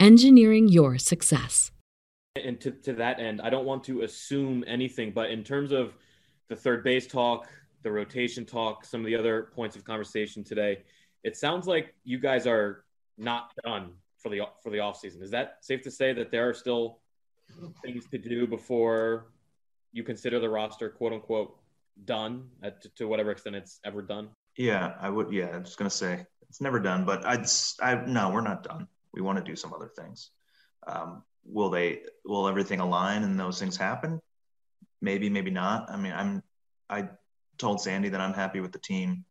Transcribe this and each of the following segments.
engineering your success. And to, to that end, I don't want to assume anything, but in terms of the third base talk, the rotation talk, some of the other points of conversation today, it sounds like you guys are not done for the for the offseason. Is that safe to say that there are still things to do before you consider the roster quote unquote done at, to, to whatever extent it's ever done? Yeah, I would. Yeah, I was gonna say it's never done, but I'd. I no, we're not done. We want to do some other things. Um, will they? Will everything align and those things happen? Maybe, maybe not. I mean, I'm. I told Sandy that I'm happy with the team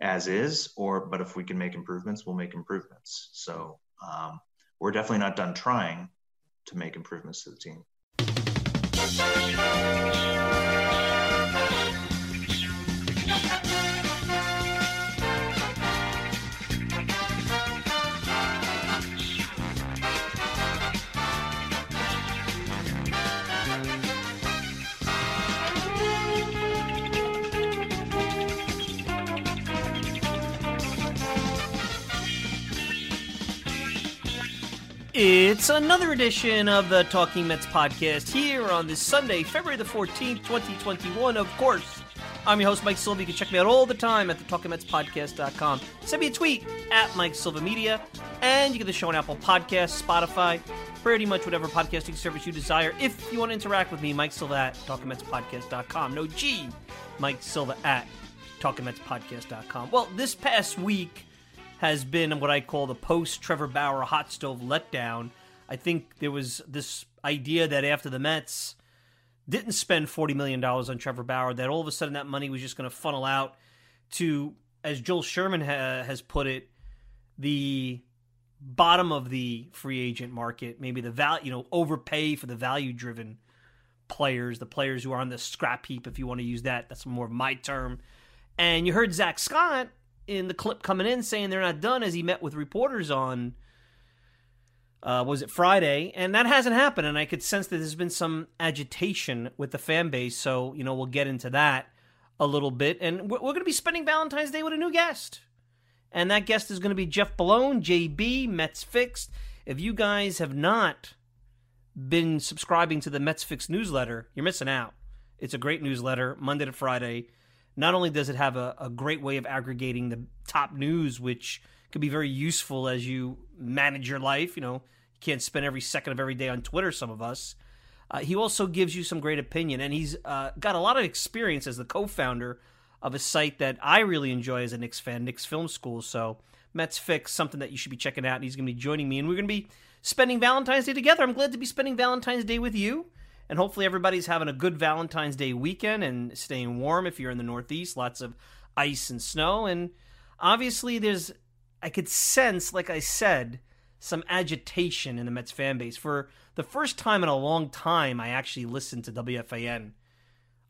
as is, or but if we can make improvements, we'll make improvements. So um, we're definitely not done trying to make improvements to the team. It's another edition of the Talking Mets podcast here on this Sunday, February the 14th, 2021. Of course, I'm your host, Mike Silva. You can check me out all the time at the TalkingMetsPodcast.com. Send me a tweet at Mike Silva Media, and you get the show on Apple Podcasts, Spotify, pretty much whatever podcasting service you desire. If you want to interact with me, Mike Silva at TalkingMetsPodcast.com. No G, Mike Silva at TalkingMetsPodcast.com. Well, this past week, has been what I call the post Trevor Bauer hot stove letdown. I think there was this idea that after the Mets didn't spend $40 million on Trevor Bauer, that all of a sudden that money was just going to funnel out to, as Joel Sherman ha- has put it, the bottom of the free agent market, maybe the value, you know, overpay for the value driven players, the players who are on the scrap heap, if you want to use that. That's more of my term. And you heard Zack Scott in the clip coming in saying they're not done as he met with reporters on uh, was it Friday, and that hasn't happened. And I could sense that there's been some agitation with the fan base. So you know we'll get into that a little bit, and we're, we're going to be spending Valentine's Day with a new guest, and that guest is going to be Jeff Bellone, JB Mets Fix. If you guys have not been subscribing to the Mets Fix newsletter, you're missing out. It's a great newsletter, Monday to Friday not only does it have a, a great way of aggregating the top news, which could be very useful as you manage your life, you know, you can't spend every second of every day on Twitter, some of us. Uh, he also gives you some great opinion, and he's uh, got a lot of experience as the co founder of a site that I really enjoy as a Knicks fan, Knicks Film School. So, Mets Fix, something that you should be checking out. And he's going to be joining me, and we're going to be spending Valentine's Day together. I'm glad to be spending Valentine's Day with you. And hopefully, everybody's having a good Valentine's Day weekend and staying warm if you're in the Northeast. Lots of ice and snow. And obviously, there's, I could sense, like I said, some agitation in the Mets fan base. For the first time in a long time, I actually listened to WFAN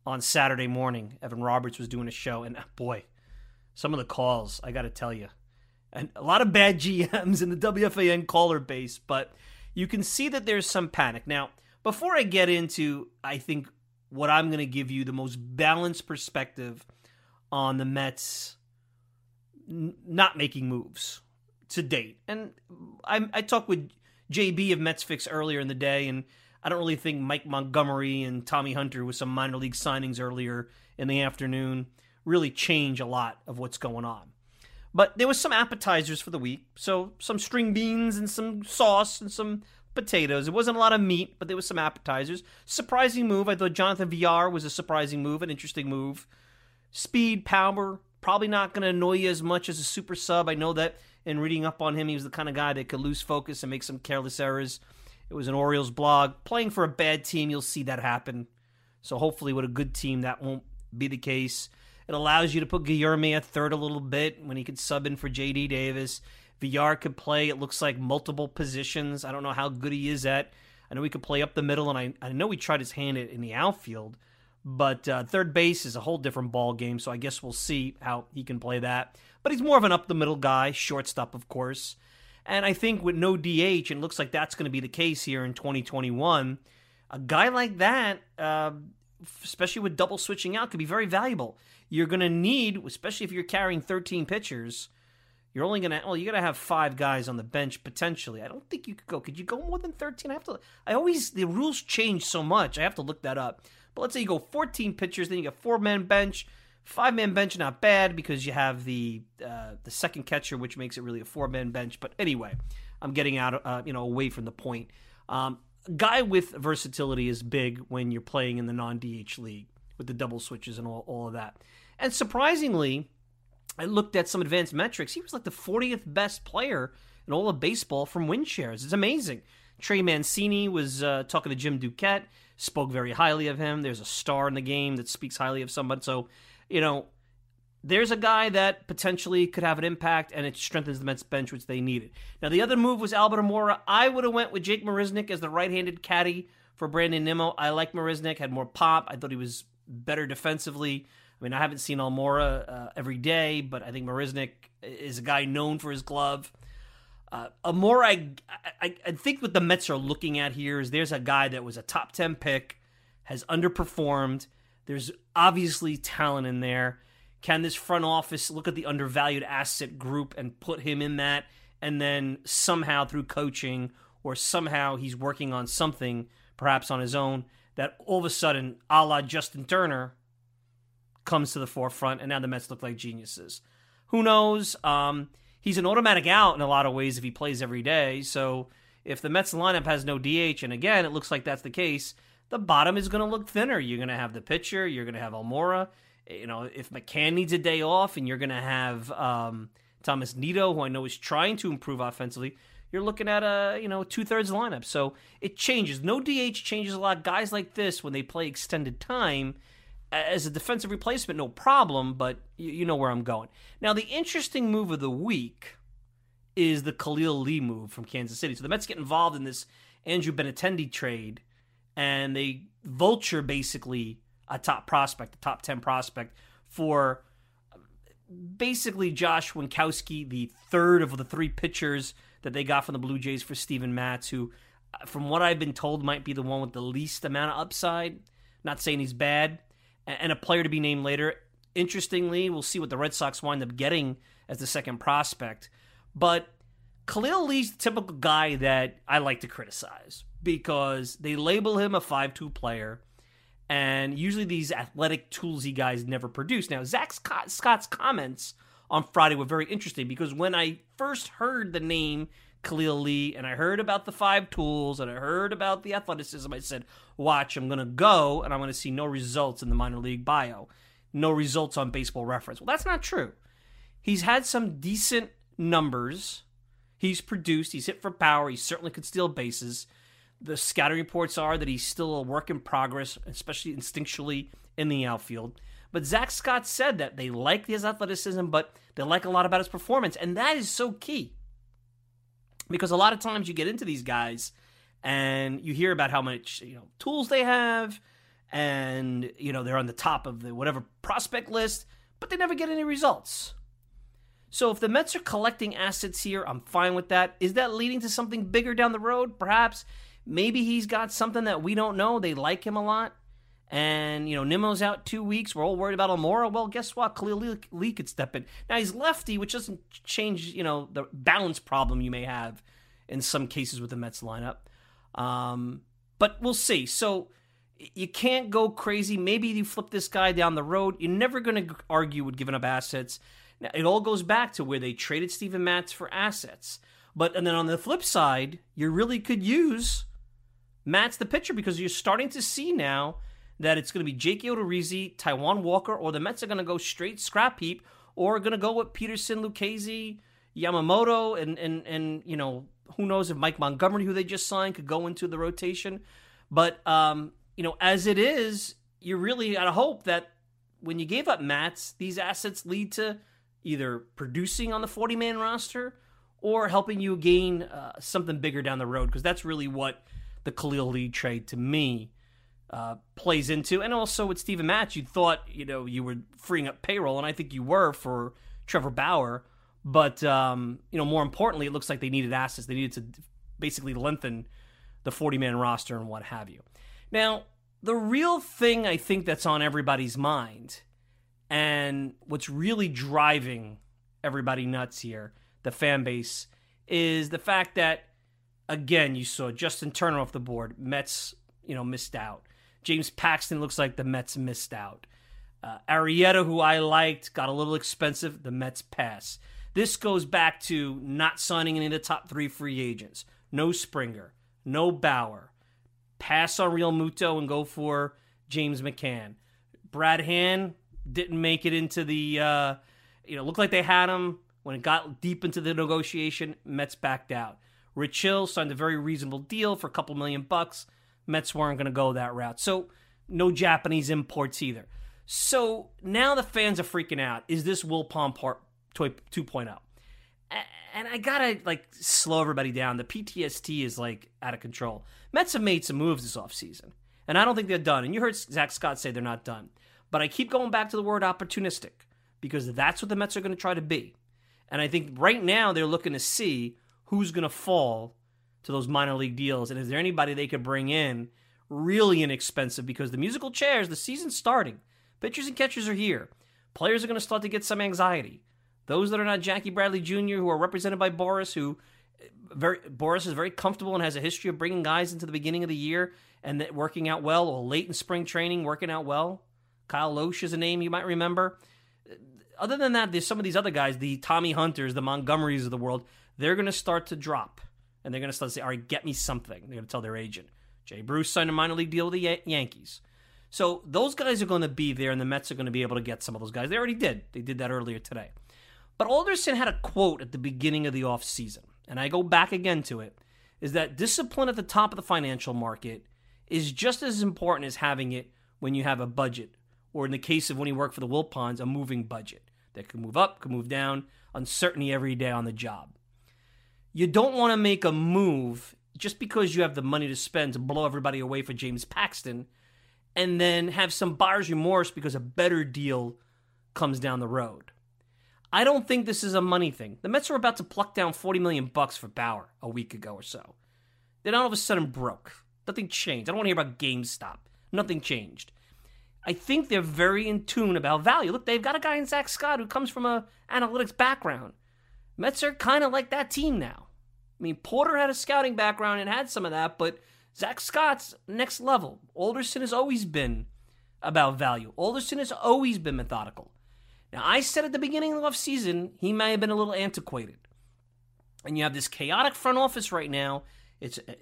on Saturday morning. Evan Roberts was doing a show, and ah, boy, some of the calls, I got to tell you, and a lot of bad GMs in the WFAN caller base, but you can see that there's some panic. Now, before I get into, I think, what I'm going to give you the most balanced perspective on the Mets n- not making moves to date. And I, I talked with JB of Mets Fix earlier in the day, and I don't really think Mike Montgomery and Tommy Hunter with some minor league signings earlier in the afternoon really change a lot of what's going on. But there was some appetizers for the week, so some string beans and some sauce and some potatoes. It wasn't a lot of meat, but there was some appetizers. Surprising move. I thought Jonathan Villar was a surprising move, an interesting move. Speed, power, probably not going to annoy you as much as a super sub. I know that in reading up on him, he was the kind of guy that could lose focus and make some careless errors. It was an Orioles blog. Playing for a bad team, you'll see that happen. So hopefully, with a good team, that won't be the case. It allows you to put Guillorme at third a little bit when he could sub in for JD Davis. Villar could play, it looks like, multiple positions. I don't know how good he is at. I know he could play up the middle, and I, I know he tried his hand in the outfield. But uh, third base is a whole different ball game, so I guess we'll see how he can play that. But he's more of an up the middle guy, shortstop, of course. And I think with no DH, and looks like that's going to be the case here in 2021, a guy like that, uh, especially with double switching out, could be very valuable you're going to need, especially if you're carrying 13 pitchers, you're only to, well, you're going to have five guys on the bench potentially. I don't think you could go. Could you go more than 13? I have to, I always, the rules change so much. I have to look that up. But let's say you go 14 pitchers, then you got four man bench. Five man bench, not bad because you have the uh, the second catcher, which makes it really a four man bench. But anyway, I'm getting out, uh, you know, away from the point. Um, guy with versatility is big when you're playing in the non DH league with the double switches and all, all of that. And surprisingly, I looked at some advanced metrics. He was like the 40th best player in all of baseball from win shares. It's amazing. Trey Mancini was uh, talking to Jim Duquette, spoke very highly of him. There's a star in the game that speaks highly of somebody. So, you know, there's a guy that potentially could have an impact, and it strengthens the Mets bench, which they needed. Now, the other move was Albert Almora. I would have went with Jake Marisnick as the right-handed caddy for Brandon Nimmo. I like Marisnick, had more pop. I thought he was better defensively. I mean, I haven't seen Almora uh, every day, but I think Marisnick is a guy known for his glove. Uh, Almora, I, I, I think what the Mets are looking at here is there's a guy that was a top 10 pick, has underperformed. There's obviously talent in there. Can this front office look at the undervalued asset group and put him in that? And then somehow through coaching or somehow he's working on something, perhaps on his own, that all of a sudden, a la Justin Turner, comes to the forefront, and now the Mets look like geniuses. Who knows? Um, he's an automatic out in a lot of ways if he plays every day. So if the Mets lineup has no DH, and again, it looks like that's the case, the bottom is going to look thinner. You're going to have the pitcher, you're going to have Almora. You know, if McCann needs a day off, and you're going to have um, Thomas Nido, who I know is trying to improve offensively, you're looking at a you know two thirds lineup. So it changes. No DH changes a lot. Guys like this, when they play extended time, as a defensive replacement, no problem, but you, you know where I'm going. Now, the interesting move of the week is the Khalil Lee move from Kansas City. So the Mets get involved in this Andrew Benintendi trade, and they vulture basically a top prospect, a top 10 prospect for uh, basically Josh Winkowski, the third of the three pitchers that they got from the Blue Jays for Steven Matz, who, uh, from what I've been told, might be the one with the least amount of upside. Not saying he's bad, and a player to be named later. Interestingly, we'll see what the Red Sox wind up getting as the second prospect. But Khalil Lee's the typical guy that I like to criticize because they label him a 5 2 player, and usually these athletic, toolsy guys never produce. Now, Zack Scott's comments on Friday were very interesting because when I first heard the name Lee and I heard about the five tools and I heard about the athleticism, I said, Watch, I'm going to go and I'm going to see no results in the minor league bio, no results on baseball reference. Well, that's not true. He's had some decent numbers. He's produced, he's hit for power, he certainly could steal bases. the scouting reports are that he's still a work in progress, especially instinctually in the outfield. But Zack Scott said that they like his athleticism, but they like a lot about his performance. And that is so key. Because a lot of times you get into these guys and you hear about how much you know tools they have and you know they're on the top of the whatever prospect list, but they never get any results. So if the Mets are collecting assets here, I'm fine with that. Is that leading to something bigger down the road? Perhaps. Maybe he's got something that we don't know. They like him a lot. And, you know, Nimmo's out two weeks. We're all worried about Almora. Well, guess what? Khalil Lee could step in. Now, he's lefty, which doesn't change, you know, the balance problem you may have in some cases with the Mets lineup. Um, but we'll see. So you can't go crazy. Maybe you flip this guy down the road. You're never going to argue with giving up assets. Now, it all goes back to where they traded Steven Matz for assets. But and then on the flip side, you really could use Matz the pitcher because you're starting to see now that it's going to be Jake Odorizzi, Taijuan Walker, or the Mets are going to go straight scrap heap, or going to go with Peterson, Lucchesi, Yamamoto, and and and you know who knows if Mike Montgomery, who they just signed, could go into the rotation. But um, you know, as it is, you really got to hope that when you gave up Matz, these assets lead to either producing on the 40 man roster or helping you gain uh, something bigger down the road because that's really what the Khalil Lee trade to me uh, plays into. And also with Steven Matz, you thought you know you were freeing up payroll, and I think you were for Trevor Bauer. But um, you know, more importantly, it looks like they needed assets. They needed to basically lengthen the 40 man roster and what have you. Now, the real thing I think that's on everybody's mind and what's really driving everybody nuts here, the fan base, is the fact that again you saw Justin Turner off the board. Mets, you know, missed out. James Paxton looks like the Mets missed out. Uh, Arrieta, who I liked, got a little expensive. The Mets pass. This goes back to not signing any of the top three free agents. No Springer, no Bauer. Pass on Realmuto and go for James McCann. Brad Hand, didn't make it into the. Uh, you know, looked like they had him when it got deep into the negotiation. Mets backed out. Rich Hill signed a very reasonable deal for a couple million bucks. Mets weren't going to go that route. So no Japanese imports either. So now the fans are freaking out. Is this Wilpon part 2.0? And I gotta like slow everybody down. The PTSD is like out of control. Mets have made some moves this offseason, and I don't think they're done. And you heard Zack Scott say they're not done. But I keep going back to the word opportunistic because that's what the Mets are going to try to be. And I think right now they're looking to see who's going to fall to those minor league deals. And is there anybody they could bring in really inexpensive? Because the musical chairs, the season's starting. Pitchers and catchers are here. Players are going to start to get some anxiety. Those that are not Jackie Bradley Jr., who are represented by Boras, who eh, very Boras is very comfortable and has a history of bringing guys into the beginning of the year and working out well, or late in spring training working out well. Kyle Lohse is a name you might remember. Eh, other than that, there's some of these other guys, the Tommy Hunters, the Montgomerys of the world. They're going to start to drop, and they're going to start to say, "All right, get me something." They're going to tell their agent. Jay Bruce signed a minor league deal with the Yankees. So those guys are going to be there, and the Mets are going to be able to get some of those guys. They already did. They did that earlier today. But Alderson had a quote at the beginning of the offseason, and I go back again to it, is that discipline at the top of the financial market is just as important as having it when you have a budget or in the case of when he worked for the Wilpons, a moving budget that could move up, could move down, uncertainty every day on the job. You don't want to make a move just because you have the money to spend to blow everybody away for James Paxton and then have some buyer's remorse because a better deal comes down the road. I don't think this is a money thing. The Mets were about to pluck down 40 million bucks for Bauer a week ago or so. Then all of a sudden broke. Nothing changed. I don't want to hear about GameStop. Nothing changed. I think they're very in tune about value. Look, they've got a guy in Zack Scott who comes from a analytics background. Mets are kind of like that team now. I mean, Porter had a scouting background and had some of that, but Zack Scott's next level. Alderson has always been about value. Alderson has always been methodical. Now, I said at the beginning of the season he may have been a little antiquated. And you have this chaotic front office right now. It's uh,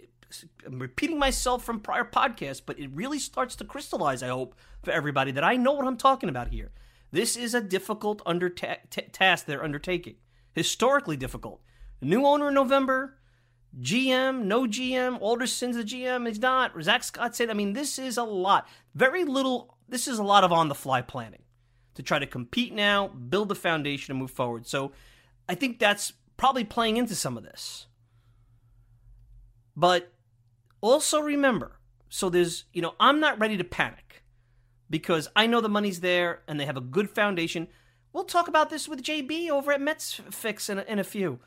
I'm repeating myself from prior podcasts, but it really starts to crystallize, I hope, for everybody that I know what I'm talking about here. This is a difficult under t- task they're undertaking, historically difficult. New owner in November, GM, no GM, Alderson's the GM, he's not. Zack Scott said, I mean, this is a lot. Very little, this is a lot of on the fly planning to try to compete now, build the foundation, and move forward. So I think that's probably playing into some of this. But also remember so there's, you know, I'm not ready to panic because I know the money's there and they have a good foundation. We'll talk about this with JB over at Mets Fix in a, in a few.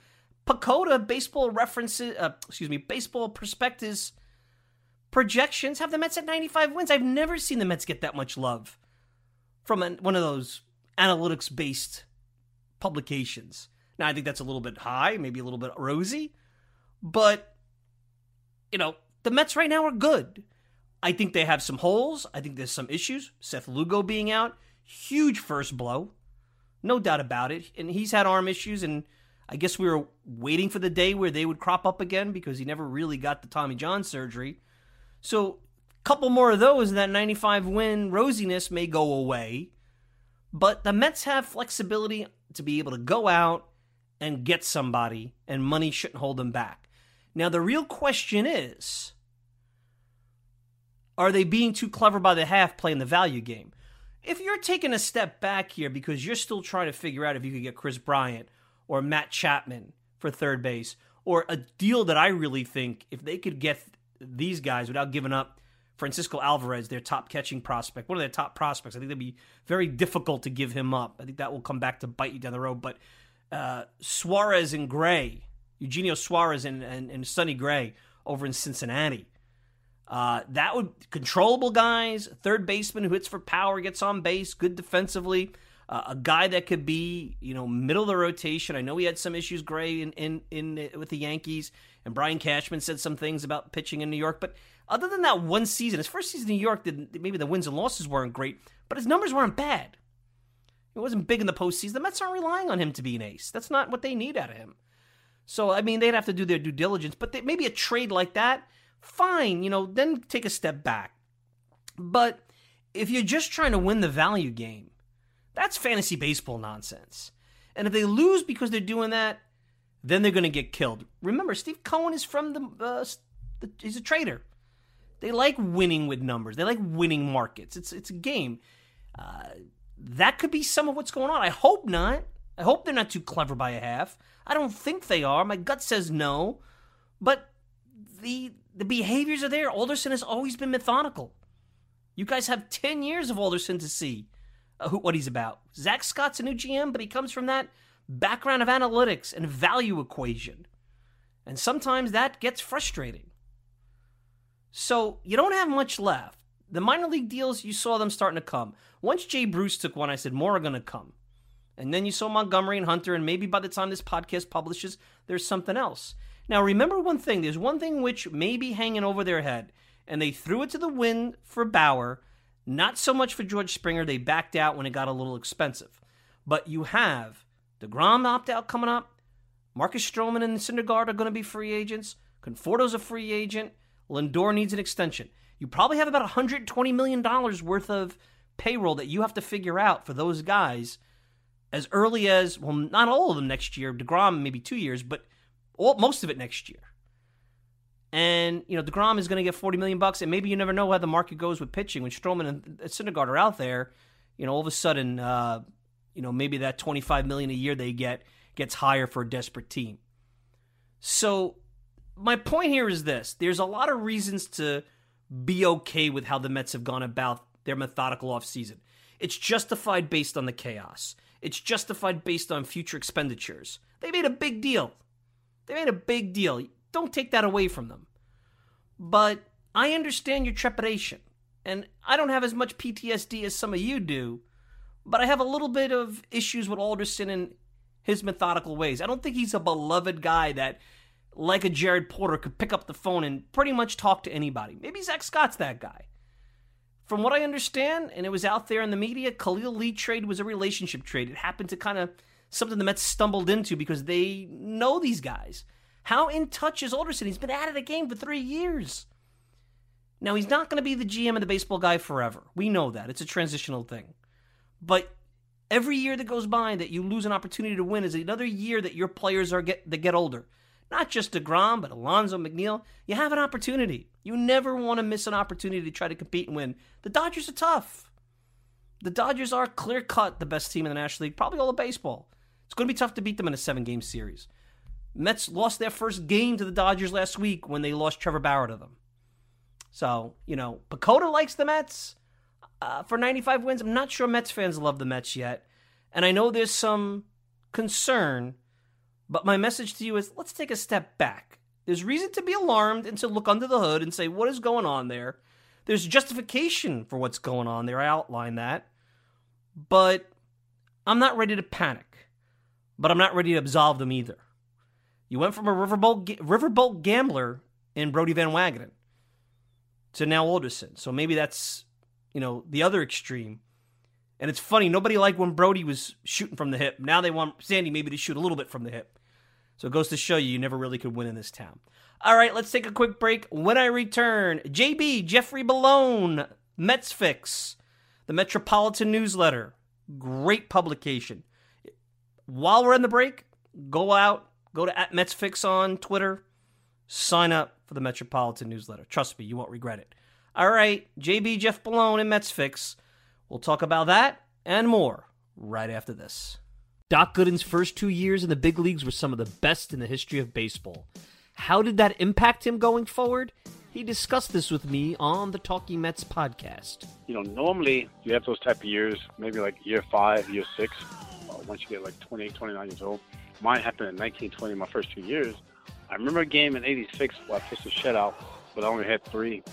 PECOTA baseball references, uh, excuse me, Baseball Prospectus projections have the Mets at 95 wins. I've never seen the Mets get that much love from an, one of those analytics based publications. Now, I think that's a little bit high, maybe a little bit rosy, but, you know, the Mets right now are good. I think they have some holes. I think there's some issues. Seth Lugo being out, huge first blow. No doubt about it. And he's had arm issues, and I guess we were waiting for the day where they would crop up again because he never really got the Tommy John surgery. So, a couple more of those, and that 95 win rosiness may go away. But the Mets have flexibility to be able to go out and get somebody, and money shouldn't hold them back. Now, the real question is are they being too clever by the half playing the value game? If you're taking a step back here because you're still trying to figure out if you could get Chris Bryant or Matt Chapman for third base, or a deal that I really think if they could get these guys without giving up Francisco Alvarez, their top catching prospect, one of their top prospects, I think that'd be very difficult to give him up. I think that will come back to bite you down the road. But uh, Suarez and Gray, Eugenio Suarez and, and, and Sonny Gray over in Cincinnati. Uh, that would controllable guys, third baseman who hits for power, gets on base, good defensively. Uh, a guy that could be, you know, middle of the rotation. I know he had some issues, Gray, in, in in with the Yankees, and Brian Cashman said some things about pitching in New York. But other than that one season, his first season in New York, maybe the wins and losses weren't great, but his numbers weren't bad. He wasn't big in the postseason. The Mets aren't relying on him to be an ace. That's not what they need out of him. So I mean, they'd have to do their due diligence. But they, maybe a trade like that fine, you know, then take a step back. But if you're just trying to win the value game, that's fantasy baseball nonsense. And if they lose because they're doing that, then they're going to get killed. Remember, Steve Cohen is from the, uh, the, he's a trader. They like winning with numbers. They like winning markets. It's it's a game. Uh, that could be some of what's going on. I hope not. I hope they're not too clever by a half. I don't think they are. My gut says no. But the the behaviors are there. Alderson has always been methodical. You guys have 10 years of Alderson to see Uh, who, what he's about. Zack Scott's a new GM, but he comes from that background of analytics and value equation. And sometimes that gets frustrating. So you don't have much left. The minor league deals, you saw them starting to come. Once Jay Bruce took one, I said, more are going to come. And then you saw Montgomery and Hunter, and maybe by the time this podcast publishes, there's something else. Now, remember one thing there's one thing which may be hanging over their head, and they threw it to the wind for Bauer, not so much for George Springer. They backed out when it got a little expensive. But you have DeGrom opt out coming up. Marcus Stroman and Syndergaard are going to be free agents. Conforto's a free agent. Lindor needs an extension. You probably have about $120 million worth of payroll that you have to figure out for those guys as early as, well, not all of them next year. DeGrom, maybe two years, but all, most of it next year. And you know, Degrom is going to get forty million bucks, and maybe you never know how the market goes with pitching. When Stroman and Syndergaard are out there, you know, all of a sudden, uh, you know, maybe that twenty-five million a year they get gets higher for a desperate team. So, my point here is this: there's a lot of reasons to be okay with how the Mets have gone about their methodical offseason. It's justified based on the chaos. It's justified based on future expenditures. They made a big deal they made a big deal. Don't take that away from them. But I understand your trepidation. And I don't have as much PTSD as some of you do, but I have a little bit of issues with Alderson and his methodical ways. I don't think he's a beloved guy that, like a Jared Porter, could pick up the phone and pretty much talk to anybody. Maybe Zack Scott's that guy. From what I understand, and it was out there in the media, Khalil Lee trade was a relationship trade. It happened to kind of something the Mets stumbled into because they know these guys. How in touch is Alderson? He's been out of the game for three years. Now, he's not going to be the GM and the baseball guy forever. We know that. It's a transitional thing. But every year that goes by that you lose an opportunity to win is another year that your players are get that get older. not just DeGrom, but Alonso McNeil, you have an opportunity. You never want to miss an opportunity to try to compete and win. The Dodgers are tough. The Dodgers are clear cut the best team in the National League, probably all of baseball. It's going to be tough to beat them in a seven game series. Mets lost their first game to the Dodgers last week when they lost Trevor Bauer to them. So, you know, PECOTA likes the Mets uh, for 95 wins. I'm not sure Mets fans love the Mets yet. And I know there's some concern, but my message to you is let's take a step back. There's reason to be alarmed and to look under the hood and say, what is going on there? There's justification for what's going on there. I outline that. But I'm not ready to panic. But I'm not ready to absolve them either. You went from a riverboat, riverboat gambler in Brodie Van Wagenen to now Alderson. So maybe that's, you know, the other extreme. And it's funny, nobody liked when Brodie was shooting from the hip. Now they want Sandy maybe to shoot a little bit from the hip. So it goes to show you, you never really could win in this town. All right, let's take a quick break. When I return, JB, Jeffrey Bellone, Mets Fix, the Metropolitan Newsletter. Great publication. While we're in the break, go out, go to at Mets Fix on Twitter, sign up for the Metropolitan newsletter. Trust me, you won't regret it. All right, JB Jeff Bellone and Mets Fix. We'll talk about that and more right after this. Doc Gooden's first two years in the big leagues were some of the best in the history of baseball. How did that impact him going forward? He discussed this with me on the Talking Mets podcast. You know, normally you have those type of years, maybe like year five, year six, uh, once you get like 28, 29 years old. Mine happened in 1920, my first two years. I remember a game in '86 where I pitched a shutout, but I only had three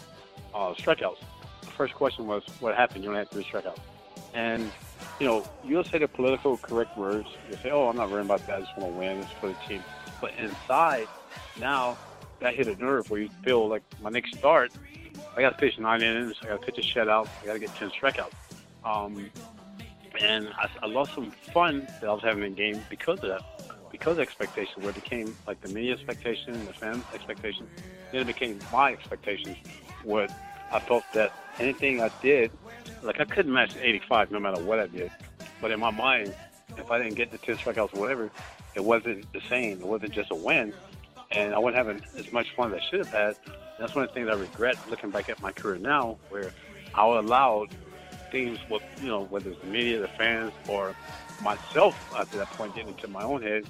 uh, strikeouts. The first question was, "What happened? You only had three strikeouts." And you know, you'll say the political correct words. You'll say, "Oh, I'm not worrying about that. I just want to win. It's for the team." But inside, now that hit a nerve where you feel like my next start, I got to pitch nine innings. I got to pitch a shutout. I got to get ten strikeouts. Um, and I, I lost some fun that I was having in the game because of that because expectations where it became like the media expectation, the fan expectation, then it became my expectations. What I felt that anything I did, like I couldn't match 85 no matter what I did. But in my mind, if I didn't get the 10 strikeouts or whatever, it wasn't the same. It wasn't just a win. And I wasn't having as much fun as I should have had. That's one of the things I regret looking back at my career now, where I allowed things, with, you know, whether it's the media, the fans, or myself at that point getting into my own head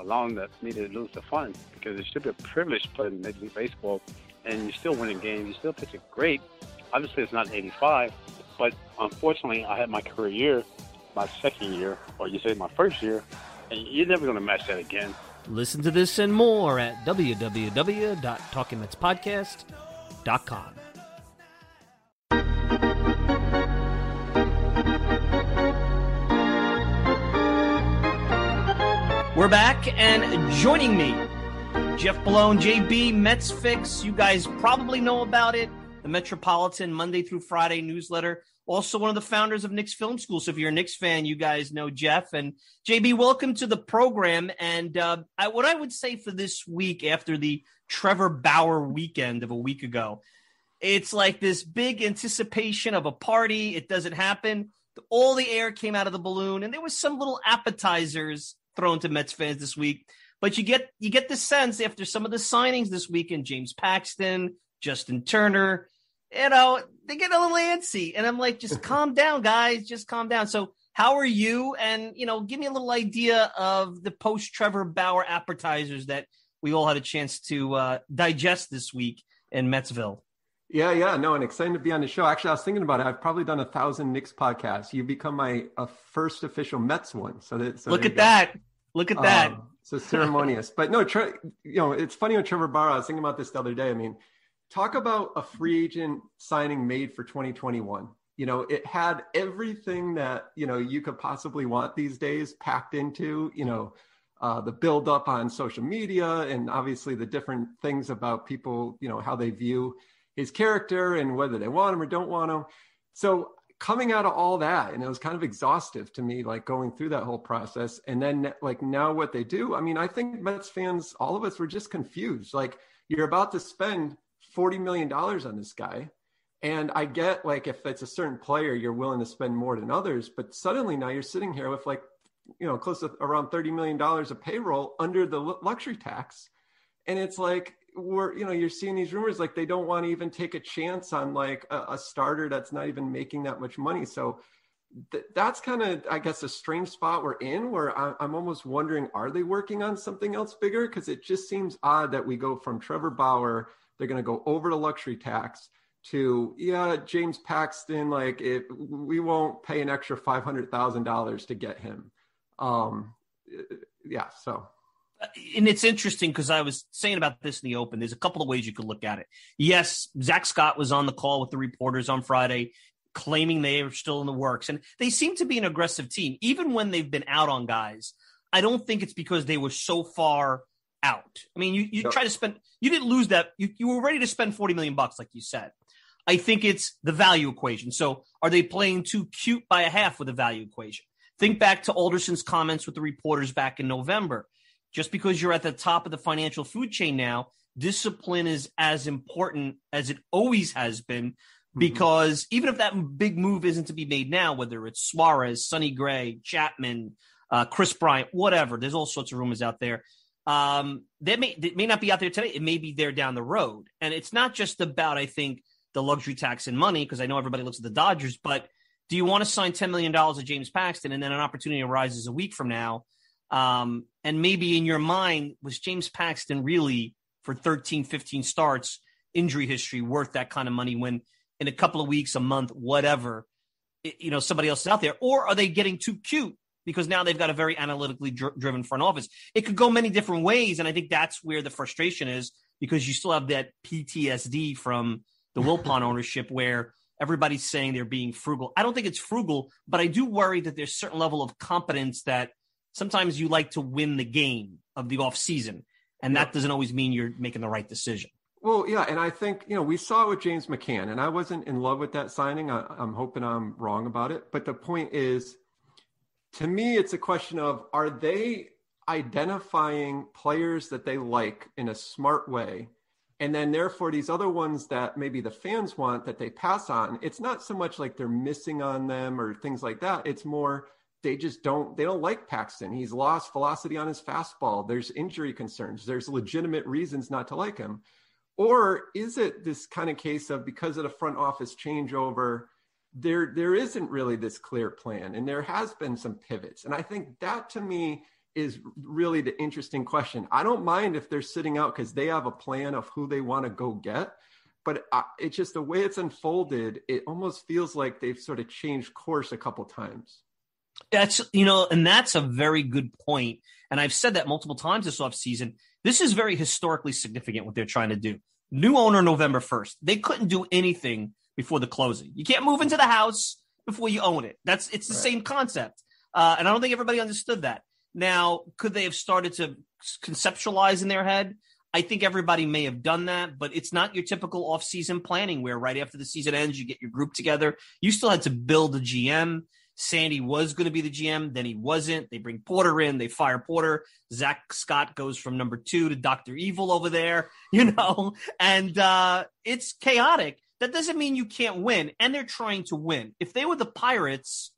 allowing that me to lose the fun because it should be a privilege playing play Major League Baseball and you're still winning games, you're still pitching great. Obviously, it's not 85, but unfortunately, I had my career year, my second year, or you say my first year, and you're never going to match that again. Listen to this and more at www.talkingmetspodcast.com. We're back, and joining me, Jeff Bellone, JB, Mets Fix. You guys probably know about it. The Metropolitan Monday through Friday newsletter. Also, one of the founders of Knicks Film School. So, if you're a Knicks fan, you guys know Jeff and JB. Welcome to the program. And uh, I, what I would say for this week, after the Trevor Bauer weekend of a week ago, it's like this big anticipation of a party. It doesn't happen. All the air came out of the balloon, and there was some little appetizers thrown to Mets fans this week. But you get you get the sense after some of the signings this weekend, James Paxton, Justin Turner, you know, they get a little antsy. And I'm like, just calm down, guys. Just calm down. So how are you? And you know, give me a little idea of the post Trevor Bauer appetizers that we all had a chance to uh, digest this week in Metsville. Yeah, yeah, no, and excited to be on the show. Actually, I was thinking about it. I've probably done a thousand Knicks podcasts. You become my uh, first official Mets one. So, that, so look at that. Look at that. Um, so ceremonious, but no, Tre- you know, it's funny on Trevor Bauer. I was thinking about this the other day. I mean, talk about a free agent signing made for 2021. You know, it had everything that you know you could possibly want these days packed into. You know, uh, the build up on social media and obviously the different things about people. You know, how they view his character and whether they want him or don't want him. So coming out of all that, and it was kind of exhaustive to me, like going through that whole process. And then like now what they do, I mean, I think Mets fans, all of us were just confused. Like you're about to spend $40 million on this guy. And I get like if it's a certain player, you're willing to spend more than others. But suddenly now you're sitting here with like, you know, close to around $30 million of payroll under the luxury tax And it's like we're you know you're seeing these rumors like they don't want to even take a chance on like a, a starter that's not even making that much money. So th- that's kind of I guess a strange spot we're in where I, I'm almost wondering are they working on something else bigger? Because it just seems odd that we go from Trevor Bauer, they're going to go over to luxury tax to yeah James Paxton like it we won't pay an extra five hundred thousand dollars to get him. Um, yeah, so and it's interesting because I was saying about this in the open. There's a couple of ways you could look at it. Yes, Zack Scott was on the call with the reporters on Friday, claiming they are still in the works, and they seem to be an aggressive team, even when they've been out on guys. I don't think it's because they were so far out. I mean, you you try to spend, you didn't lose that. You you were ready to spend forty million bucks, like you said. I think it's the value equation. So, are they playing too cute by a half with the value equation? Think back to Alderson's comments with the reporters back in November just because you're at the top of the financial food chain now, discipline is as important as it always has been. Mm-hmm. Because mm-hmm. even if that big move isn't to be made now, whether it's Suarez, Sonny Gray, Chapman, uh, Kris Bryant, whatever, there's all sorts of rumors out there. Um, they may they may not be out there today. It may be there down the road, and it's not just about I think the luxury tax and money because I know everybody looks at the Dodgers, but do you want to sign ten million dollars to James Paxton and then an opportunity arises a week from now um, and maybe in your mind, was James Paxton really for 13, 15 starts, injury history worth that kind of money when in a couple of weeks, a month, whatever, it, you know, somebody else is out there? Or are they getting too cute because now they've got a very analytically dr- driven front office? It could go many different ways. And I think that's where the frustration is because you still have that PTSD from the Wilpon ownership where everybody's saying they're being frugal. I don't think it's frugal, but I do worry that there's a certain level of competence that sometimes you like to win the game of the off season, and that doesn't always mean you're making the right decision. Well, yeah, and I think you know we saw it with James McCann, and I wasn't in love with that signing. I, I'm hoping I'm wrong about it, but the point is, to me, it's a question of are they identifying players that they like in a smart way and then therefore these other ones that maybe the fans want that they pass on it's not so much like they're missing on them or things like that it's more they just don't they don't like Paxton. He's lost velocity on his fastball. There's injury concerns. There's legitimate reasons not to like him. Or is it this kind of case of because of the front office changeover, there there isn't really this clear plan and there has been some pivots. And I think that to me is really the interesting question. I don't mind if they're sitting out because they have a plan of who they want to go get. But it's just the way it's unfolded, it almost feels like they've sort of changed course a couple times. That's you know, and that's a very good point. And I've said that multiple times this off season. This is very historically significant what they're trying to do. New owner November 1st. They couldn't do anything before the closing. You can't move into the house before you own it. That's it's the right. same concept. Uh, and I don't think everybody understood that. Now, could they have started to conceptualize in their head? I think everybody may have done that, but it's not your typical off-season planning where right after the season ends, you get your group together. You still had to build a GM. Sandy was going to be the GM, then he wasn't. They bring Porter in, they fire Porter. Zack Scott goes from number two to Doctor Evil over there, you know, and uh, it's chaotic. That doesn't mean you can't win, and they're trying to win. If they were the Pirates,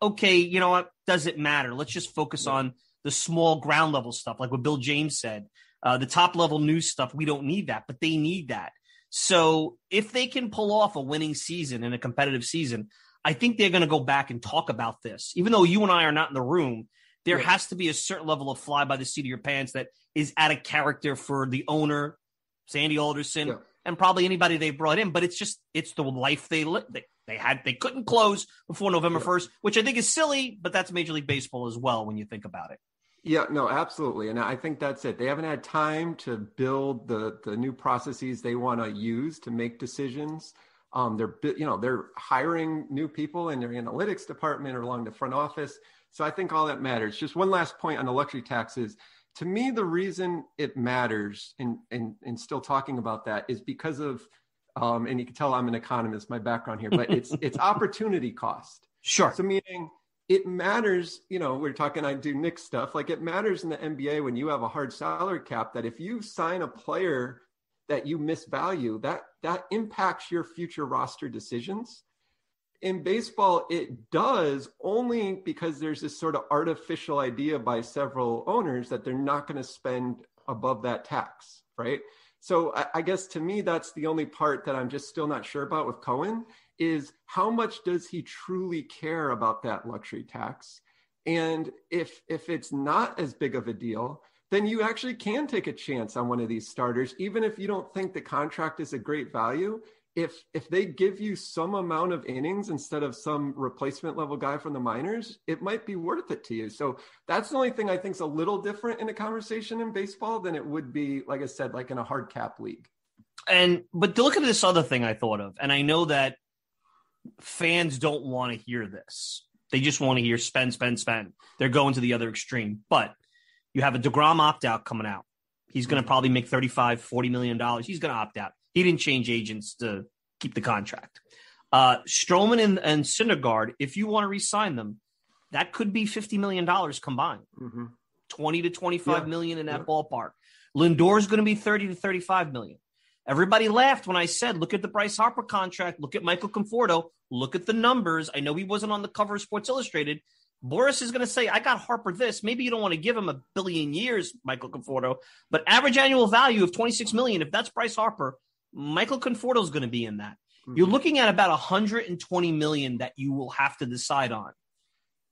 okay, you know what? Does it matter? Let's just focus on the small ground level stuff, like what Bill James said. Uh, the top level news stuff, we don't need that, but they need that. So if they can pull off a winning season and a competitive season, I think they're going to go back and talk about this. Even though you and I are not in the room, there yeah. has to be a certain level of fly by the seat of your pants that is out of character for the owner, Sandy Alderson, yeah. and probably anybody they brought in. But it's just it's the life they li- they, they had. They couldn't close before November first, yeah. which I think is silly, but that's Major League Baseball as well when you think about it. Yeah, no, absolutely, and I think that's it. They haven't had time to build the the new processes they want to use to make decisions. Um, they're you know they're hiring new people in their analytics department or along the front office. So I think all that matters. Just one last point on the luxury taxes. To me, the reason it matters and and and still talking about that is because of um, and you can tell I'm an economist, my background here, but it's it's opportunity cost. Sure. So meaning it matters, you know, we're talking, I do Nick stuff. Like it matters in the NBA when you have a hard salary cap that if you sign a player that you misvalue, that that impacts your future roster decisions. In baseball, it does only because there's this sort of artificial idea by several owners that they're not going to spend above that tax, right? So I, I guess to me, that's the only part that I'm just still not sure about with Cohen is how much does he truly care about that luxury tax? And if if it's not as big of a deal, then you actually can take a chance on one of these starters, even if you don't think the contract is a great value. If if they give you some amount of innings instead of some replacement level guy from the minors, it might be worth it to you. So that's the only thing I think is a little different in a conversation in baseball than it would be, like I said, like in a hard cap league. And but to look at this other thing I thought of, and I know that fans don't want to hear this. They just want to hear spend, spend, spend. They're going to the other extreme. But you have a DeGrom opt out coming out. He's going to probably make 35, 40 million dollars. He's going to opt out. He didn't change agents to keep the contract. Uh, Stroman and, and Syndergaard, if you want to re-sign them, that could be $50 million combined. Mm-hmm. 20 to twenty-five Yeah. million in that Yeah. ballpark. Lindor is going to be 30 to 35 million. Everybody laughed when I said, look at the Bryce Harper contract, look at Michael Conforto, look at the numbers. I know he wasn't on the cover of Sports Illustrated. Boras is going to say, I got Harper this. Maybe you don't want to give him a billion years, Michael Conforto, but average annual value of 26 million. If that's Bryce Harper, Michael Conforto is going to be in that. Hmm. You're looking at about 120 million that you will have to decide on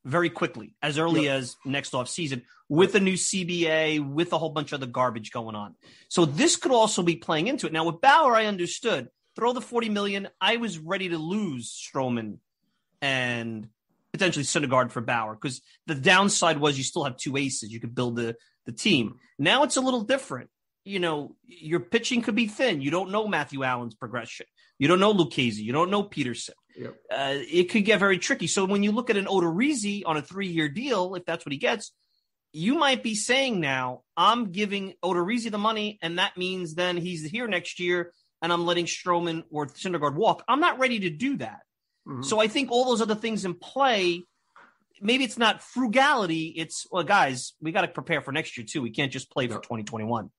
very quickly, as early as next off season, with a new CBA, with a whole bunch of other garbage going on. So this could also be playing into it. Now with Bauer, I understood. Throw the 40 million. I was ready to lose Stroman and potentially Syndergaard for Bauer because the downside was you still have two aces. You could build the the team. Now it's a little different. You know, your pitching could be thin. You don't know Matthew Allan's progression. You don't know Lucchesi. You don't know Peterson. Yep. Uh, it could get very tricky. So when you look at an Odorizzi on a three-year deal, if that's what he gets, you might be saying now, I'm giving Odorizzi the money, and that means then he's here next year, and I'm letting Stroman or Syndergaard walk. I'm not ready to do that. Mhm. So I think all those other things in play, maybe it's not frugality. It's well, guys, we got to prepare for next year too. We can't just play for 2021.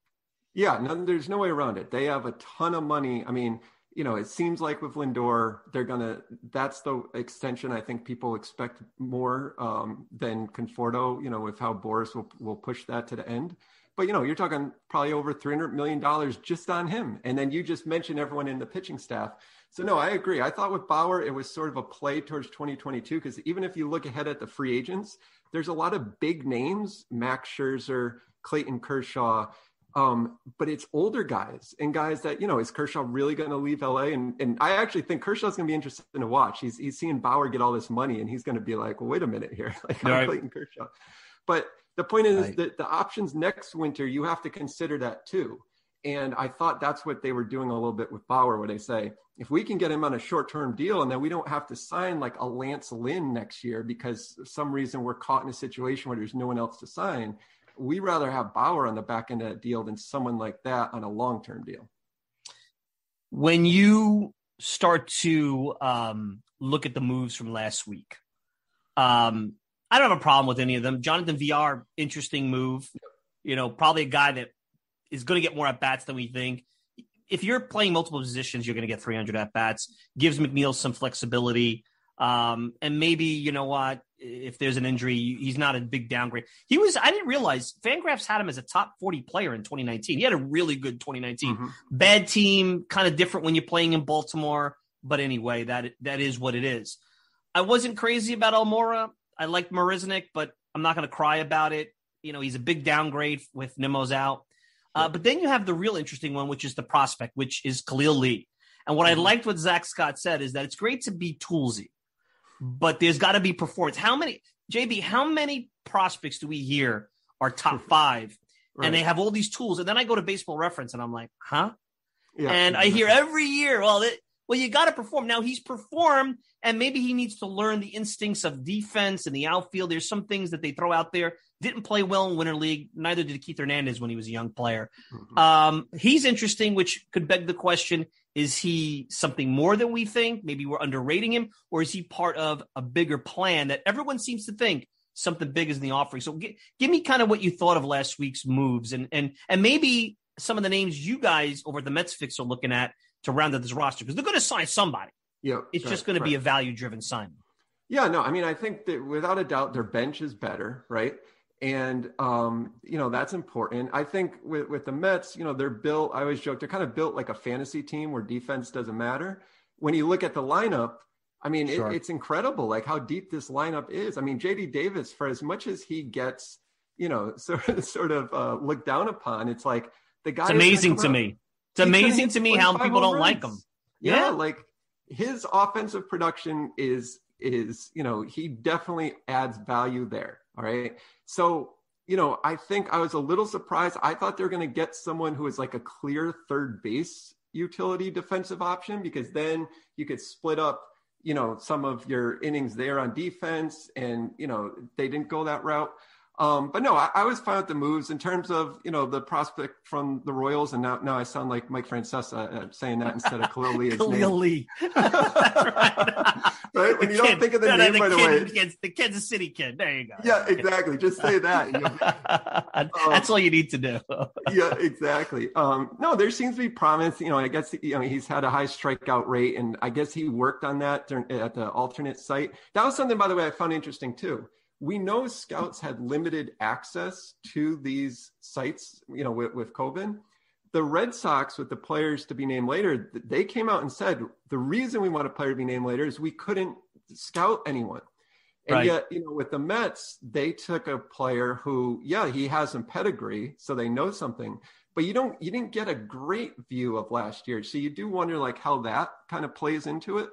Yeah, no, there's no way around it. They have a ton of money. I mean, you know, it seems like with Lindor, they're gonna. That's the extension. I think people expect more um, than Conforto. You know, with how Boras will will push that to the end. But you know, you're talking probably over 300 million dollars just on him, and then you just mentioned everyone in the pitching staff. So no, I agree. I thought with Bauer, it was sort of a play towards 2022 because even if you look ahead at the free agents, there's a lot of big names: Max Scherzer, Clayton Kershaw. Um, but it's older guys and guys that, you know, is Kershaw really going to leave LA? And, and I actually think Kershaw's going to be interesting to watch. He's, he's seeing Bauer get all this money and he's going to be like, well, wait a minute here. Like, I'm. Clayton Kershaw. But the point is Right. that the options next winter, you have to consider that too. And I thought that's what they were doing a little bit with Bauer, where they say, if we can get him on a short term deal and then we don't have to sign like a Lance Lynn next year because some reason we're caught in a situation where there's no one else to sign, we rather have Bauer on the back end of that deal than someone like that on a long term deal. when you start to um, look at the moves from last week, um, I don't have a problem with any of them. Jonathan Villar, interesting move. You know, probably a guy that is going to get more at bats than we think. If you're playing multiple positions, you're going to get 300 at bats. Gives McNeil some flexibility. Um, and maybe, you know what, if there's an injury, he's not a big downgrade. He was, I didn't realize Fangraphs had him as a top 40 player in 2019. He had a really good 2019 Mhm. bad team, kind of different when you're playing in Baltimore. But anyway, that that is what it is. I wasn't crazy about Almora. I liked Marisnick, but I'm not going to cry about it. You know, he's a big downgrade with Nimmo's out. Uh, but then you have the real interesting one, which is the prospect, which is Khalil Lee. And what I liked what Zack Scott said is that it's great to be toolsy, but there's got to be performance. How many, JB, how many prospects do we hear are top five Right. and they have all these tools? And then I go to baseball reference and I'm like, huh? Yeah, and I hear every year, well, it, well, you got to perform. Now he's performed, and maybe he needs to learn the instincts of defense and the outfield. There's some things that they throw out there. Didn't play well in Winter League. Neither did Keith Hernandez when he was a young player. Mhm. Um, he's interesting, which could beg the question: Is he something more than we think? Maybe we're underrating him, or is he part of a bigger plan that everyone seems to think something big is in the offering? So, gi- give me kind of what you thought of last week's moves, and and and maybe some of the names you guys over at the Mets fix are looking at to round out this roster because they're going to sign somebody. Yeah, It's right, just going to be a value driven sign. Yeah, no, I mean, I think that without a doubt, their bench is better, right? And um, you know that's important. I think with with the Mets, you know they're built. I always joke they're kind of built like a fantasy team where defense doesn't matter. When you look at the lineup, I mean sure. it, it's incredible like how deep this lineup is. I mean JD Davis, for as much as he gets, you know, sort of sort of uh, looked down upon, it's like the guy. It's amazing to me. It's amazing to me how people don't runs. like him. Yeah. yeah, like his offensive production is is you know he definitely adds value there. All right, so you know I think I was a little surprised. I thought they were going to get someone who is like a clear third base utility defensive option because then you could split up you know some of your innings there on defense and you know they didn't go that route um, but no, I, I, was fine with the moves in terms of you know the prospect from the Royals, and now now I sound like Mike Francesa uh, saying that instead of Khalil Lee. Khalil Lee, right? right? When you don't think of the no, name the right kid, away, the Kansas City kid. There you go. Yeah, exactly. Just say that. um, That's all you need to do. yeah, exactly. Um, no, there seems to be promise. You know, I guess you know he's had a high strikeout rate, and I guess he worked on that during, at the alternate site. That was something, by the way, I found interesting too we know scouts had limited access to these sites, you know, with, with COVID. The Red Sox, with the players to be named later, they came out and said the reason we want a player to be named later is we couldn't scout anyone. And right. yet, you know, with the Mets, they took a player who, yeah, he has some pedigree, so they know something, but you don't, you didn't get a great view of last year. So you do wonder like how that kind of plays into it.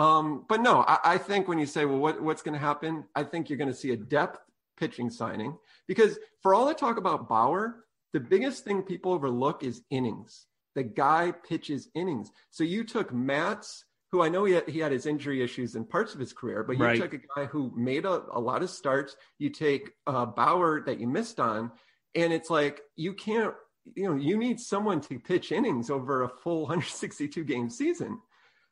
Um, but no, I, I, think when you say, well, what, what's going to happen? I think you're going to see a depth pitching signing because for all the talk about Bauer, the biggest thing people overlook is innings. The guy pitches innings. So you took Matz, who I know he had, he had his injury issues in parts of his career, but you right. took a guy who made a, a lot of starts. You take uh, Bauer that you missed on, and it's like you can't, you know, you need someone to pitch innings over a full 162 game season.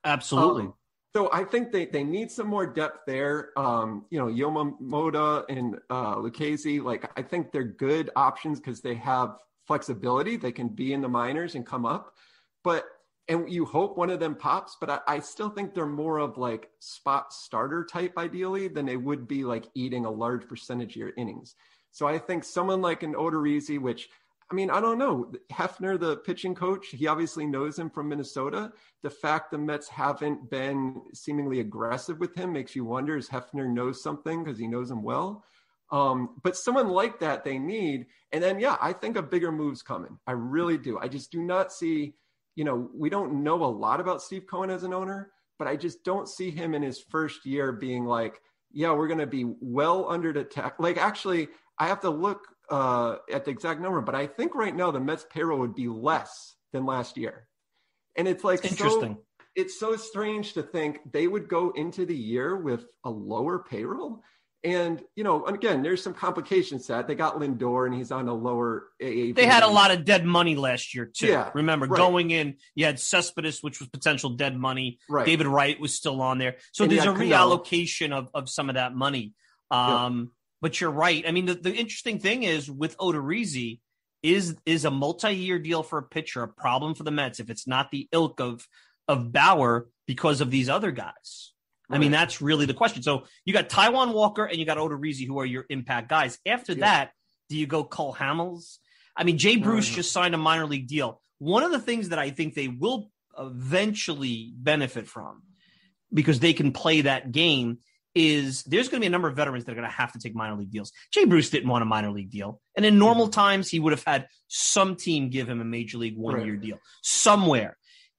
Absolutely. Um, so I think they, they need some more depth there. Um, you know, Yamamoto and uh, Lucchesi, like I think they're good options because they have flexibility. They can be in the minors and come up, but and you hope one of them pops. But I, I still think they're more of like spot starter type ideally than they would be like eating a large percentage of your innings. So I think someone like an Odorizzi, which I mean, I don't know. Hefner, the pitching coach, he obviously knows him from Minnesota. The fact the Mets haven't been seemingly aggressive with him makes you wonder is Hefner knows something because he knows him well. Um, but someone like that they need. And then, yeah, I think a bigger move's coming. I really do. I just do not see, you know, we don't know a lot about Steve Cohen as an owner, but I just don't see him in his first year being like, yeah, we're going to be well under the tech. Like, actually, I have to look uh, at the exact number, but I think right now the Mets payroll would be less than last year. And it's like interesting. So, it's so strange to think they would go into the year with a lower payroll. And you know, again, there's some complications to that. They got Lindor, and he's on a lower AA. They had a lot of dead money last year too. Yeah, remember right. going in, you had Cespedes, which was potential dead money. Right. David Wright was still on there, so and there's a reallocation of of some of that money. Um, but you're right. I mean, the, the interesting thing is with Odorizzi, is is a multi-year deal for a pitcher a problem for the Mets if it's not the ilk of of Bauer because of these other guys? Right. I mean, that's really the question. So you got Taijuan Walker and you got Odorizzi, who are your impact guys. After yeah. that, do you go Cole Hamels? I mean, Jay Bruce mm-hmm. just signed a minor league deal. One of the things that I think they will eventually benefit from because they can play that game is there's going to be a number of veterans that are going to have to take minor league deals. Jay Bruce didn't want a minor league deal. And in normal times, he would have had some team give him a major league one year right. deal somewhere.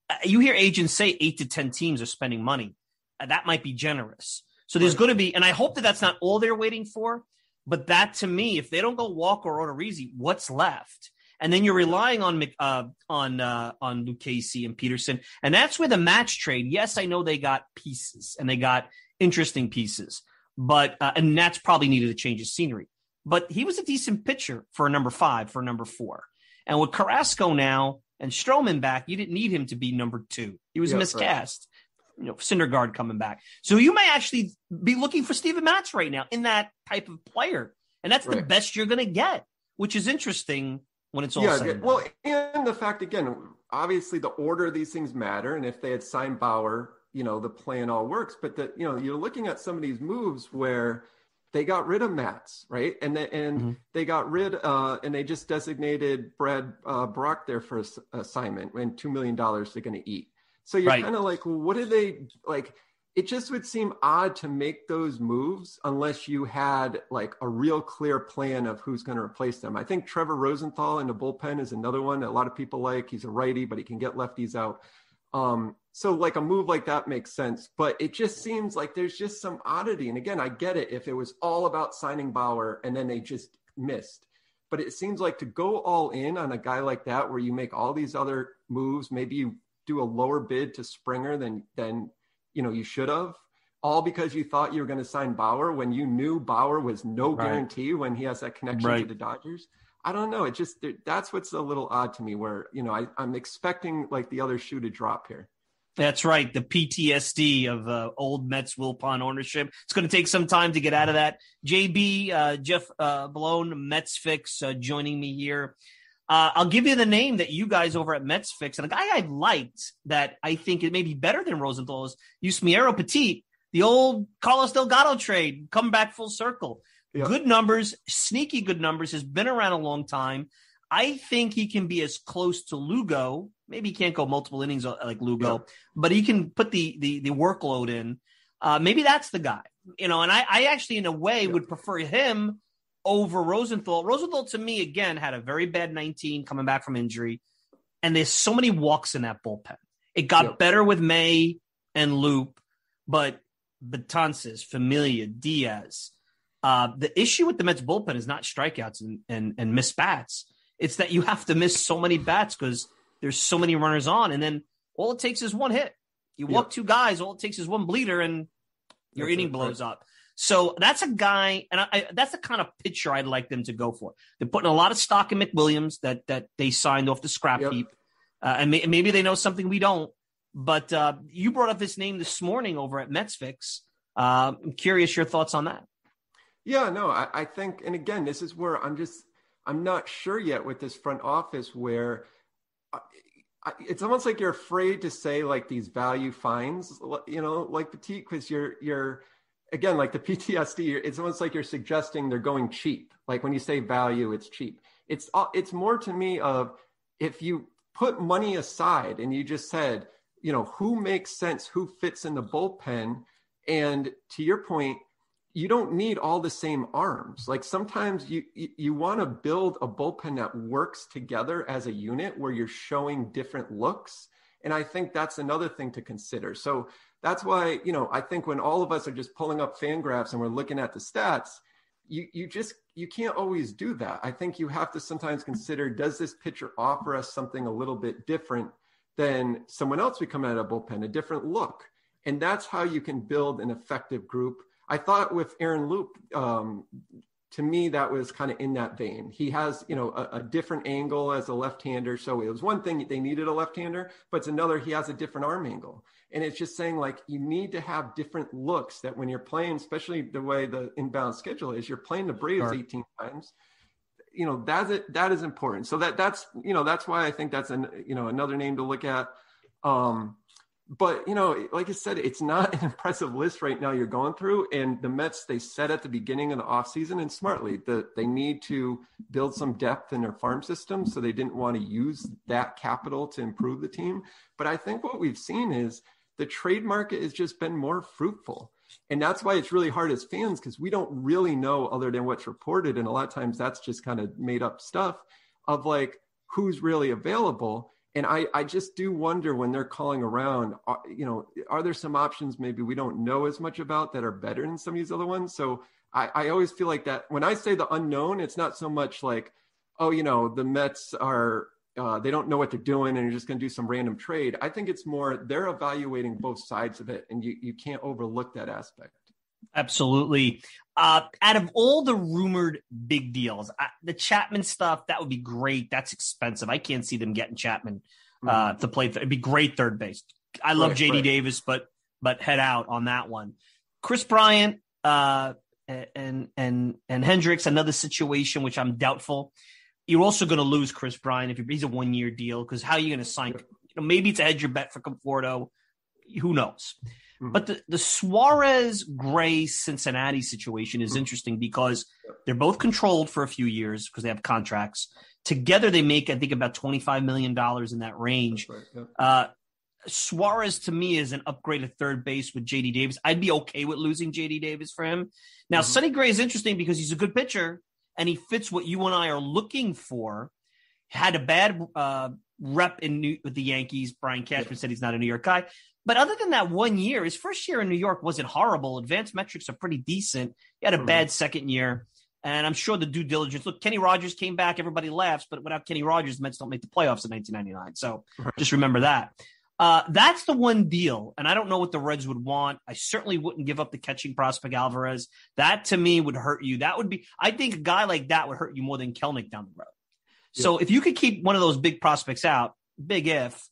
Uh, you hear agents say eight to 10 teams are spending money. Uh, that might be generous. So there's right. going to be, and I hope that that's not all they're waiting for. But that to me, if they don't go Walker or Odorizzi, what's left? And then you're relying on uh, on uh, on Lucchesi and Peterson, and that's where the Matz trade. Yes, I know they got pieces and they got interesting pieces. But uh, and that's probably needed to change his scenery. But he was a decent pitcher for a number five, for a number four. And with Carrasco now and Stroman back, you didn't need him to be number two. He was miscast. Right. You know, Syndergaard coming back. So you may actually be looking for Steven Matz right now in that type of player. And that's right. the best you're going to get, which is interesting when it's all yeah, said. Well, and the fact, again, obviously the order of these things matter. And if they had signed Bauer you know the plan all works but that you know you're looking at some of these moves where they got rid of Matz, right? And they, and mm-hmm. they got rid uh, and they just designated Brad uh, Brach there for assignment and two million dollars they're going to eat. So you're right. kind of like, well, what do they like? It just would seem odd to make those moves unless you had like a real clear plan of who's going to replace them. I think Trevor Rosenthal in the bullpen is another one that a lot of people like. He's a righty, but he can get lefties out. Um, so like a move like that makes sense, but it just seems like there's just some oddity. And again, I get it if it was all about signing Bauer and then they just missed. But it seems like to go all in on a guy like that, where you make all these other moves, maybe you do a lower bid to Springer than than you know you should have, all because you thought you were going to sign Bauer when you knew Bauer was no right. guarantee when he has that connection right. to the Dodgers. I don't know. It just that's what's a little odd to me. Where you know I, I'm expecting like the other shoe to drop here. That's right. The PTSD of uh, old Mets Wilpon ownership. It's going to take some time to get out of that. JB, uh, Jeff uh, Bellone, Mets Fix, uh, joining me here. Uh, I'll give you the name that you guys over at Mets Fix, and a guy I liked that I think it may be better than Rosenthal is Yusmeiro Petit, the old Carlos Delgado trade, come back full circle. Yep. Good numbers, sneaky good numbers, has been around a long time. I think he can be as close to Lugo maybe he can't go multiple innings like Lugo, but he can put the the, the workload in. Uh, maybe that's the guy, you know. And I, I actually, in a way, would prefer him over Rosenthal. Rosenthal, to me, again, had a very bad 19 coming back from injury, and there's so many walks in that bullpen. It got better with May and Loup, but Betances, Familia, Diaz. Uh, the issue with the Mets bullpen is not strikeouts and, and, and miss bats. It's that you have to miss so many bats because there's so many runners on, and then all it takes is one hit. You walk two guys, all it takes is one bleeder, and your that's inning blows right. up. So that's a guy, and I, I, that's the kind of pitcher I'd like them to go for. They're putting a lot of stock in McWilliams that that they signed off the scrap yep. heap, uh, and may, maybe they know something we don't. But uh, you brought up this name this morning over at MetsFix. Uh, I'm curious your thoughts on that. Yeah, no, I, I think, and again, this is where I'm just I'm not sure yet with this front office where it's almost like you're afraid to say like these value fines, you know, like Petit, because you're you're again like the PTSD. It's almost like you're suggesting they're going cheap. Like when you say value, it's cheap. It's uh, it's more to me of if you put money aside and you just said, you know, who makes sense, who fits in the bullpen, and to your point, you don't need all the same arms. Like sometimes you you, want to build a bullpen that works together as a unit where you're showing different looks. And I think that's another thing to consider. So that's why, you know, I think when all of us are just pulling up FanGraphs and we're looking at the stats, you you just you can't always do that. I think you have to sometimes consider does this pitcher offer us something a little bit different than someone else we come out of a bullpen, a different look. And that's how you can build an effective group I thought with Aaron Loup, um, to me, that was kind of in that vein. He has, you know, a, a, different angle as a left-hander. So it was one thing they needed a left-hander, but it's another he has a different arm angle. And it's just saying like you need to have different looks that when you're playing, especially the way the inbound schedule is, you're playing the Braves sure. 18 times. You know, that's it. That is important. So that that's you know that's why I think that's an you know another name to look at. Um, but you know, like I said, it's not an impressive list right now you're going through. And the Mets, they said at the beginning of the offseason and smartly that they need to build some depth in their farm system. So they didn't want to use that capital to improve the team. But I think what we've seen is the trade market has just been more fruitful. And that's why it's really hard as fans because we don't really know other than what's reported. And a lot of times that's just kind of made up stuff of like who's really available and I, I just do wonder when they're calling around, uh, you know, are there some options maybe we don't know as much about that are better than some of these other ones? So I, I always feel like that when I say the unknown, it's not so much like, oh, you know, the Mets are, uh, they don't know what they're doing and you're just going to do some random trade. I think it's more they're evaluating both sides of it and you, you can't overlook that aspect. Absolutely. Uh, out of all the rumored big deals, I, the Chapman stuff that would be great. That's expensive. I can't see them getting Chapman uh, mm-hmm. to play. Th- it'd be great third base. I love right, JD right. Davis, but but head out on that one. Kris Bryant uh, and and and Hendricks, another situation which I'm doubtful. You're also going to lose Kris Bryant if he's a one year deal because how are you going to sign? You know, maybe it's a hedge your bet for Conforto. Who knows? Mm-hmm. But the, the Suarez Gray Cincinnati situation is mm-hmm. interesting because they're both controlled for a few years because they have contracts. Together, they make, I think, about $25 million in that range. Right, yeah. uh, Suarez to me is an upgraded third base with JD Davis. I'd be okay with losing JD Davis for him. Now, mm-hmm. Sonny Gray is interesting because he's a good pitcher and he fits what you and I are looking for. Had a bad uh, rep in New- with the Yankees. Brian Cashman said he's not a New York guy. But other than that one year, his first year in New York wasn't horrible. Advanced metrics are pretty decent. He had a mm-hmm. bad second year. And I'm sure the due diligence. Look, Kenny Rogers came back. Everybody laughs, but without Kenny Rogers, the Mets don't make the playoffs in 1999. So just remember that. Uh, that's the one deal. And I don't know what the Reds would want. I certainly wouldn't give up the catching prospect Alvarez. That to me would hurt you. That would be, I think a guy like that would hurt you more than Kelenic down the road. Yeah. So if you could keep one of those big prospects out, big if,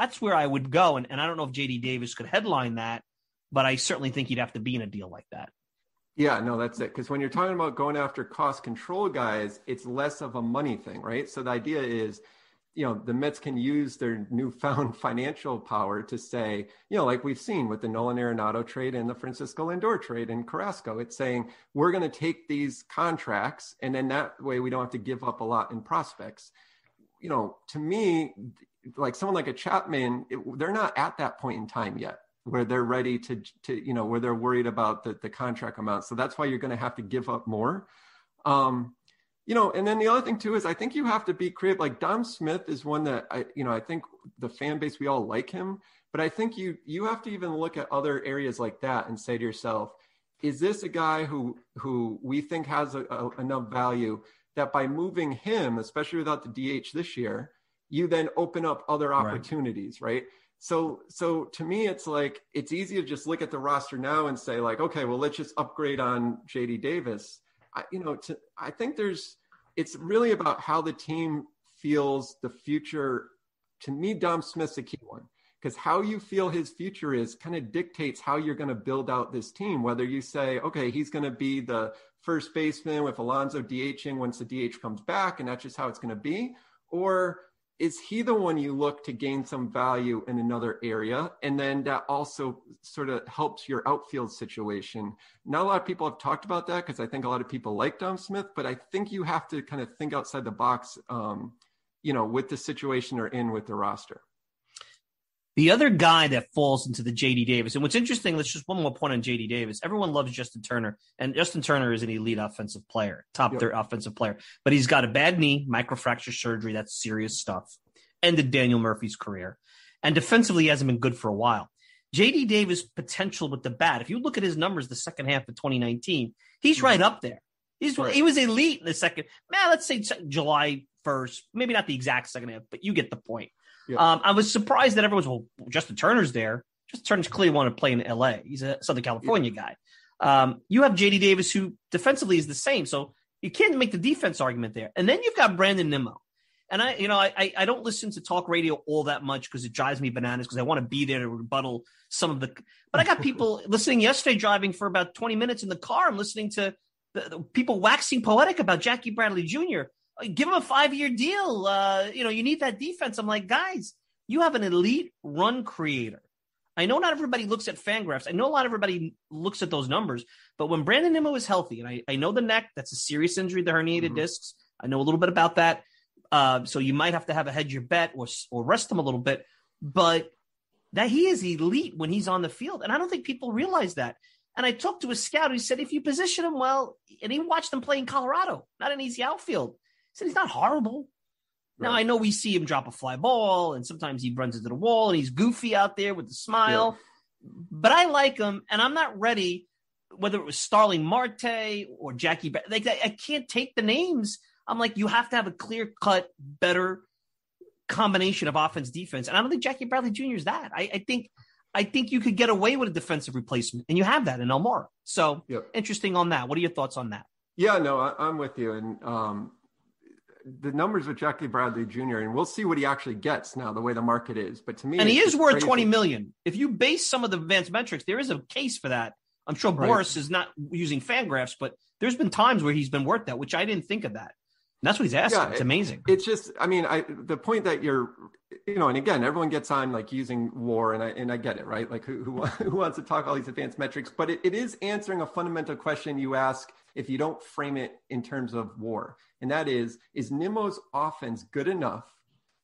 that's where I would go. And, and I don't know if JD Davis could headline that, but I certainly think he'd have to be in a deal like that. Yeah, no, that's it. Because when you're talking about going after cost control guys, it's less of a money thing, right? So the idea is, you know, the Mets can use their newfound financial power to say, you know, like we've seen with the Nolan Arenado trade and the Francisco Lindor trade and Carrasco, it's saying we're going to take these contracts and then that way we don't have to give up a lot in prospects. You know, to me, like someone like a Chapman, it, they're not at that point in time yet where they're ready to, to you know, where they're worried about the, the contract amount. So that's why you're going to have to give up more. Um, you know, and then the other thing too is I think you have to be creative. Like Dom Smith is one that I, you know, I think the fan base we all like him, but I think you you have to even look at other areas like that and say to yourself, is this a guy who who we think has a, a, enough value that by moving him, especially without the DH this year, you then open up other opportunities, right? right? So so to me it's like it's easy to just look at the roster now and say like, okay, well let's just upgrade on JD Davis. I, you know, to, I think there's it's really about how the team feels the future. To me, Dom Smith's a key one because how you feel his future is kind of dictates how you're going to build out this team. Whether you say, okay, he's going to be the first baseman with Alonso DHing once the DH comes back, and that's just how it's going to be, or is he the one you look to gain some value in another area? And then that also sort of helps your outfield situation. Not a lot of people have talked about that because I think a lot of people like Dom Smith, but I think you have to kind of think outside the box, um, you know, with the situation or in with the roster. The other guy that falls into the JD Davis, and what's interesting, let's just one more point on JD Davis. Everyone loves Justin Turner, and Justin Turner is an elite offensive player, top yep. third offensive player, but he's got a bad knee, microfracture surgery. That's serious stuff. Ended Daniel Murphy's career. And defensively, he hasn't been good for a while. JD Davis' potential with the bat, if you look at his numbers the second half of 2019, he's right up there. He's right. he was elite in the second. Man, let's say July 1st, maybe not the exact second half, but you get the point. Yeah. Um, I was surprised that everyone's well, Justin Turner's there. Justin Turner's clearly want to play in LA. He's a Southern California yeah. guy. Um, you have JD Davis, who defensively is the same. So you can't make the defense argument there. And then you've got Brandon Nimmo. And I, you know, I I don't listen to talk radio all that much because it drives me bananas because I want to be there to rebuttal some of the. But I got people listening yesterday driving for about twenty minutes in the car. I'm listening to the, the people waxing poetic about Jackie Bradley Jr give him a five year deal. Uh, you know, you need that defense. I'm like, guys, you have an elite run creator. I know not everybody looks at Fangraphs. I know a lot of everybody looks at those numbers, but when Brandon Nimmo is healthy, and I, I know the neck, that's a serious injury, the herniated mm-hmm. discs. I know a little bit about that. Uh, so you might have to have a hedge your bet or, or rest him a little bit, but that he is elite when he's on the field. And I don't think people realize that. And I talked to a scout who said if you position him well, and he watched him play in Colorado, not an easy outfield said he's not horrible. Right. Now I know we see him drop a fly ball, and sometimes he runs into the wall, and he's goofy out there with the smile. Yeah. But I like him, and I'm not ready. Whether it was Starling Marte or Jackie, like I can't take the names. I'm like, you have to have a clear cut, better combination of offense defense, and I don't think Jackie Bradley Jr. is that. I, I think I think you could get away with a defensive replacement, and you have that in Almora. So yep. interesting on that. What are your thoughts on that? Yeah, no, I, am with you, and um, the numbers with Jackie Bradley Jr. and we'll see what he actually gets now, the way the market is. But to me, and he is worth crazy. 20 million. If you base some of the advanced metrics, there is a case for that. I'm sure right. Boras is not using Fangraphs, but there's been times where he's been worth that, which I didn't think of that. That's what he's asking. Yeah, it's it- amazing. It's just, I mean, I the point that you're, you know, and again, everyone gets on like using war, and I and I get it, right? Like who who, who wants to talk all these advanced metrics? But it, it is answering a fundamental question you ask if you don't frame it in terms of war, and that is, is Nimmo's offense good enough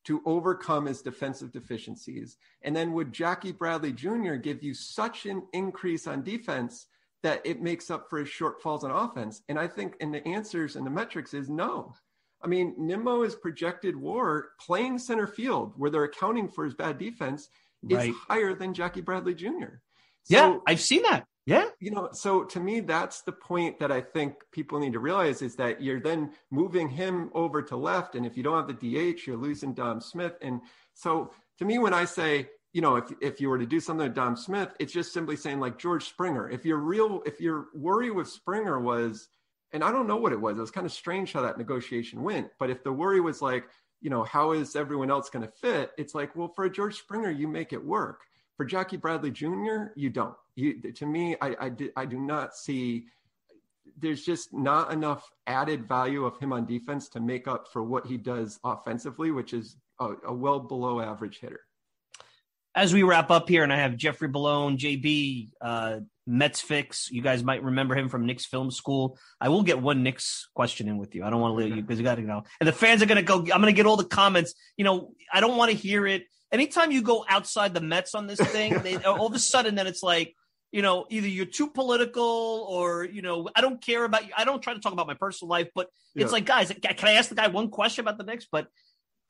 to overcome his defensive deficiencies? And then would Jackie Bradley Jr. give you such an increase on defense that it makes up for his shortfalls on offense? And I think, and the answers and the metrics is no. I mean, Nimmo is projected war playing center field where they're accounting for his bad defense is Right. higher than Jackie Bradley Jr. yeah, I've seen that. Yeah. you know, so to me, that's the point that I think people need to realize is that you're then moving him over to left. And if you don't have the DH, you're losing Dom Smith. And so to me, when I say, you know, if, if you were to do something with Dom Smith, it's just simply saying like George Springer. If your real, if your worry with Springer was, and I don't know what it was, it was kind of strange how that negotiation went. But if the worry was like, you know, how is everyone else going to fit? It's like, well, for a George Springer, you make it work. For Jackie Bradley Jr., you don't. You, to me, I, I, di- I do not see. There's just not enough added value of him on defense to make up for what he does offensively, which is a, a well below average hitter. As we wrap up here, and I have Jeffrey Bellone, JB, uh, Mets fix. You guys might remember him from Knicks Film School. I will get one Knicks question in with you. I don't want to leave you because you got to know. And the fans are going to go. I'm going to get all the comments. You know, I don't want to hear it. Anytime you go outside the Mets on this thing, they, all of a sudden, then it's like, you know, either you're too political or, you know, I don't care about you. I don't try to talk about my personal life, but it's Yeah. like, guys, can I ask the guy one question about the Knicks? But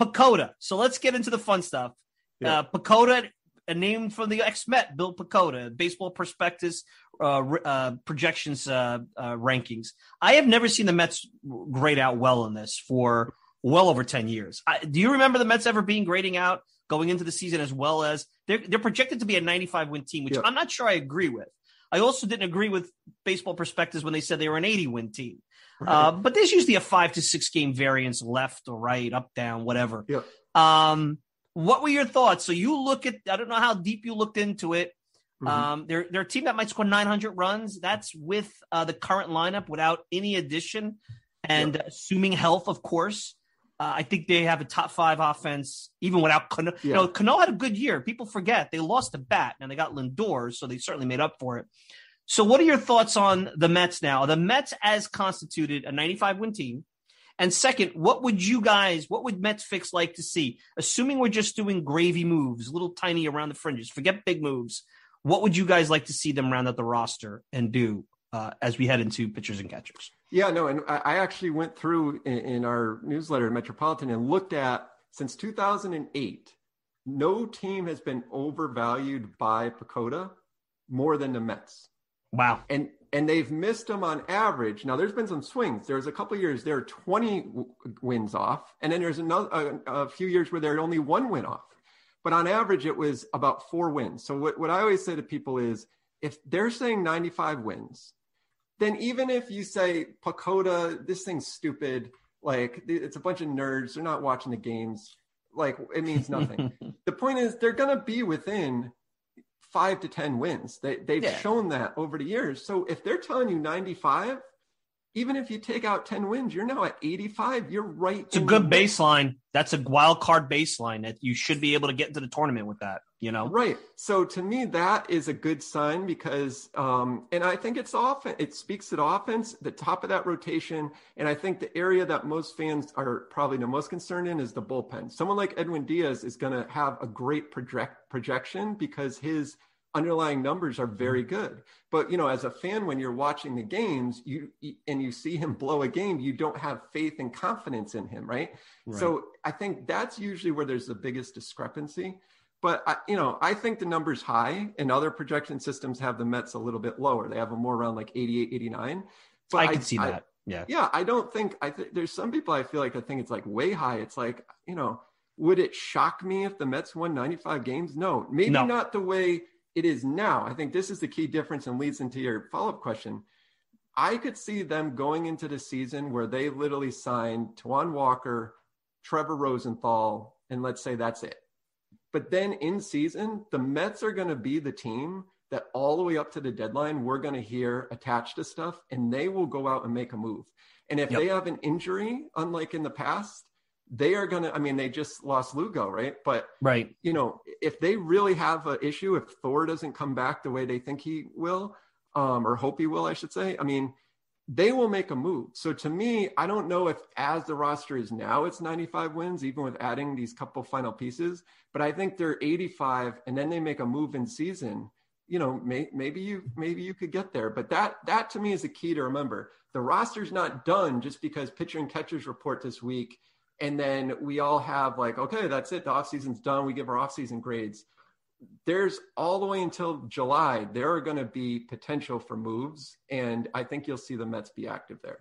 PECOTA. So let's get into the fun stuff. Yeah. Uh, PECOTA, a name from the ex Met, Bill Pecota, Baseball Prospectus uh, uh, projections uh, uh, rankings. I have never seen the Mets grade out well in this for well over 10 years. I, do you remember the Mets ever being grading out going into the season as well as they're, they're projected to be a 95 win team, which Yeah. I'm not sure I agree with. I also didn't agree with Baseball Prospectus when they said they were an 80 win team. Uh, but there's usually a five to six game variance left or right, up, down, whatever. Yeah. Um, what were your thoughts? So you look at, I don't know how deep you looked into it. Mhm. Um, they're, they're a team that might score 900 runs. That's with uh, the current lineup without any addition and assuming health, of course. Uh, I think they have a top five offense, even without Cano. You know, Cano had a good year. People forget they lost a bat and they got Lindor, so they certainly made up for it. So, what are your thoughts on the Mets now? The Mets, as constituted, a 95 win team. And second, what would you guys, what would Mets fix like to see? Assuming we're just doing gravy moves, little tiny around the fringes, forget big moves. What would you guys like to see them round out the roster and do uh, as we head into pitchers and catchers? Yeah, no, and I actually went through in, our newsletter, Metropolitan, and looked at since 2008, no team has been overvalued by PECOTA more than the Mets. Wow. and and they've missed them on average. Now there's been some swings. There's a couple of years they're 20 wins off, and then there's another a, a few years where they're only one win off. But on average, it was about four wins. So what, what I always say to people is, if they're saying 95 wins, then even if you say PECOTA, this thing's stupid, like it's a bunch of nerds, they're not watching the games, like it means nothing. the point is, they're going to be within five to 10 wins. They, they've Yeah. shown that over the years. So if they're telling you 95, even if you take out 10 wins, you're now at 85. You're right. It's a good baseline. That's a wild card baseline that you should be able to get into the tournament with that, you know? Right. So to me, that is a good sign because, um, and I think it's often, it speaks to the offense, the top of that rotation. And I think the area that most fans are probably the most concerned in is the bullpen. Someone like Edwin Diaz is going to have a great project projection because his underlying numbers are very mm-hmm. good. But, you know, as a fan, when you're watching the games, you, and you see him blow a game, you don't have faith and confidence in him. Right. So I think that's usually where there's the biggest discrepancy. But I, you know, I think the number's high, and other projection systems have the Mets a little bit lower. They have them more around like 88, 89. But I can see that. yeah. yeah, I don't think I th- there's some people I feel like I think it's like way high. It's like you know, would it shock me if the Mets won 95 games? No, maybe No. not the way it is now. I think this is the key difference and leads into your follow up question. I could see them going into the season where they literally signed Taijuan Walker, Trevor Rosenthal, and let's say that's it. But then in season, the Mets are going to be the team that all the way up to the deadline, we're going to hear attached to stuff and they will go out and make a move. And if Yep. they have an injury, unlike in the past, they are going to, I mean, they just lost Lugo, right? But, Right. you know, if they really have an issue, if Thor doesn't come back the way they think he will, um, or hope he will, I should say, I mean, they will make a move. So to me, I don't know if as the roster is now, it's 95 wins, even with adding these couple final pieces. But I think they're 85, and then they make a move in season. You know, may, maybe you maybe you could get there. But that that to me is the key to remember. The roster's not done just because pitcher and catchers report this week, and then we all have like, okay, that's it. The off season's done. We give our off season grades there's all the way until July, there are going to be potential for moves. And I think you'll see the Mets be active there.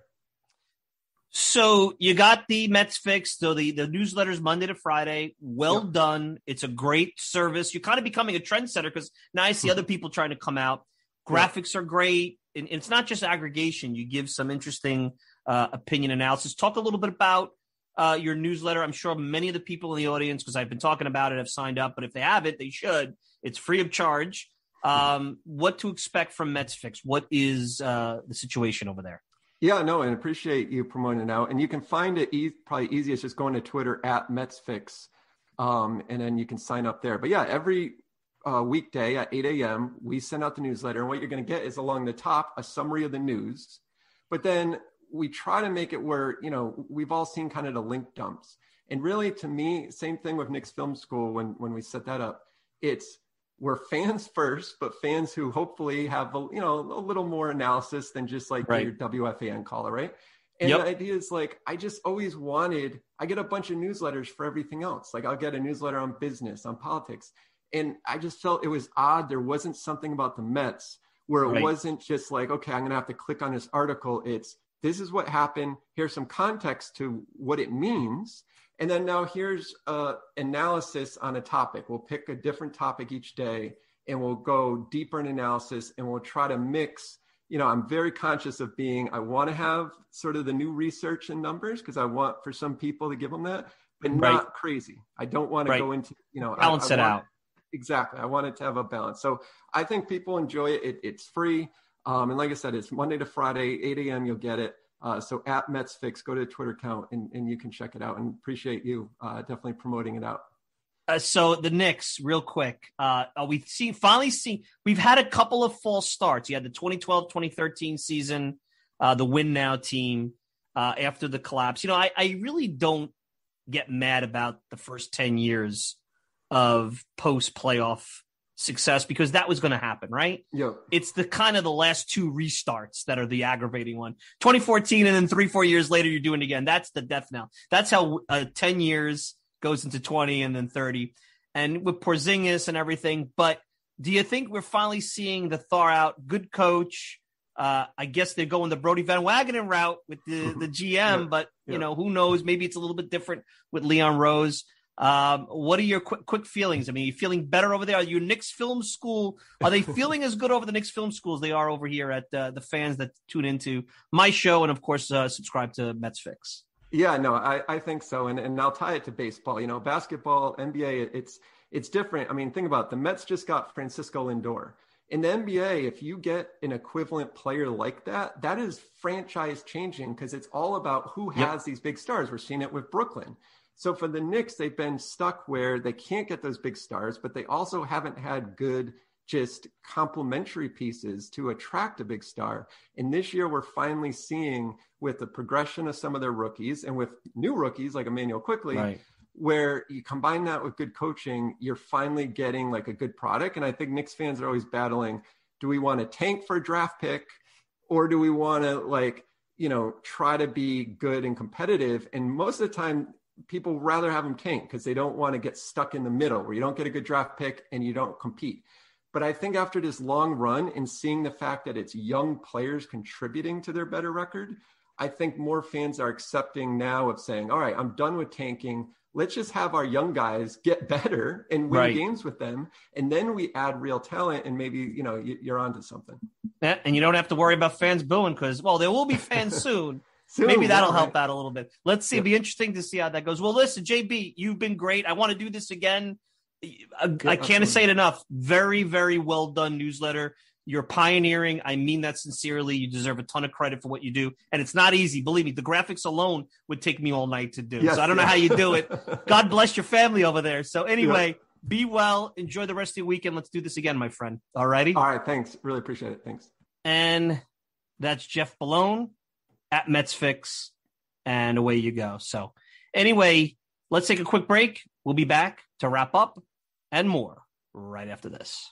So you got the Mets fixed. So the, the newsletter's Monday to Friday. Well Yep. done. It's a great service. You're kind of becoming a trendsetter because now I see Mhm. other people trying to come out. Graphics are great. And it's not just aggregation. You give some interesting uh, opinion analysis. Talk a little bit about uh, your newsletter. I'm sure many of the people in the audience, because I've been talking about it, have signed up. But if they haven't, they should. It's free of charge. Um, what to expect from Mets Fix? What is uh, the situation over there? Yeah, no, and appreciate you promoting it out. And you can find it e- probably easiest just going to Twitter at MetsFix, um, and then you can sign up there. But yeah, every uh, weekday at 8 a.m., we send out the newsletter. And what you're going to get is along the top a summary of the news. But then we try to make it where, you know, we've all seen kind of the link dumps. And really, to me, same thing with Knicks Film School when, when we set that up. It's we're fans first, but fans who hopefully have a, you know a little more analysis than just like Right. your WFAN caller, right? And Yep. the idea is like I just always wanted. I get a bunch of newsletters for everything else. Like I'll get a newsletter on business, on politics, and I just felt it was odd. There wasn't something about the Mets where it Right. wasn't just like okay, I'm gonna have to click on this article. It's this is what happened. Here's some context to what it means. And then now here's uh, analysis on a topic. We'll pick a different topic each day and we'll go deeper in analysis and we'll try to mix. You know, I'm very conscious of being, I want to have sort of the new research and numbers because I want for some people to give them that, but Right. not crazy. I don't want to go into, you know, I- Balance I it want- out. Exactly. I want it to have a balance. So I think people enjoy it. it it's free. Um, and like I said, it's Monday to Friday, 8 a.m. You'll get it. Uh, so at Mets Fix, go to the Twitter account and, and you can check it out. And appreciate you uh, definitely promoting it out. Uh, so the Knicks, real quick. Uh, we've seen finally seen we've had a couple of false starts. You had the 2012-2013 season, uh, the win now team uh, after the collapse. You know, I, I really don't get mad about the first 10 years of post playoff success because that was going to happen, right? Yo, It's the kind of the last two restarts that are the aggravating one. 2014 and then three, four years later, you're doing it again. That's the death knell. That's how uh, 10 years goes into 20 and then 30. And with Porzingis and everything. But do you think we're finally seeing the thaw out? Good coach. Uh, I guess they're going the Brodie Van Wagenen route with the, the GM, Yeah. but you Yeah. know, who knows? Maybe it's a little bit different with Leon Rose. Um, what are your quick, quick feelings? I mean, are you feeling better over there? Are you Knicks Film School? Are they feeling as good over the Knicks Film School as they are over here at uh, the fans that tune into my show and, of course, uh, subscribe to Mets Fix? Yeah, no, I, I think so. And, and I'll tie it to baseball. You know, basketball, NBA, it's it's different. I mean, think about it. the Mets just got Francisco Lindor. In the NBA, if you get an equivalent player like that, that is franchise changing because it's all about who Yep. has these big stars. We're seeing it with Brooklyn. So for the Knicks, they've been stuck where they can't get those big stars, but they also haven't had good just complementary pieces to attract a big star. And this year, we're finally seeing with the progression of some of their rookies and with new rookies like Immanuel Quickley, where you combine that with good coaching, you're finally getting like a good product. And I think Knicks fans are always battling do we want to tank for a draft pick or do we want to like, you know, try to be good and competitive? And most of the time, people rather have them tank because they don't want to get stuck in the middle where you don't get a good draft pick and you don't compete. But I think after this long run and seeing the fact that it's young players contributing to their better record, I think more fans are accepting now of saying, all right, I'm done with tanking. Let's just have our young guys get better and win Right. games with them. And then we add real talent and maybe, you know, you- you're onto something. And you don't have to worry about fans booing because, well, there will be fans soon. Soon, Maybe that'll yeah, help out a little bit. Let's see. Yeah. It'd be interesting to see how that goes. Well, listen, JB, you've been great. I want to do this again. I, I can't absolutely. say it enough. Very, very well done newsletter. You're pioneering. I mean that sincerely. You deserve a ton of credit for what you do. And it's not easy. Believe me, the graphics alone would take me all night to do. Yes, so I don't know how you do it. God bless your family over there. So anyway, be well. Enjoy the rest of the weekend. Let's do this again, my friend. All righty. All right, thanks. Really appreciate it. Thanks. And that's Jeff Bellone at Mets Fix. And away you go. So anyway, let's take a quick break. We'll be back to wrap up and more right after this.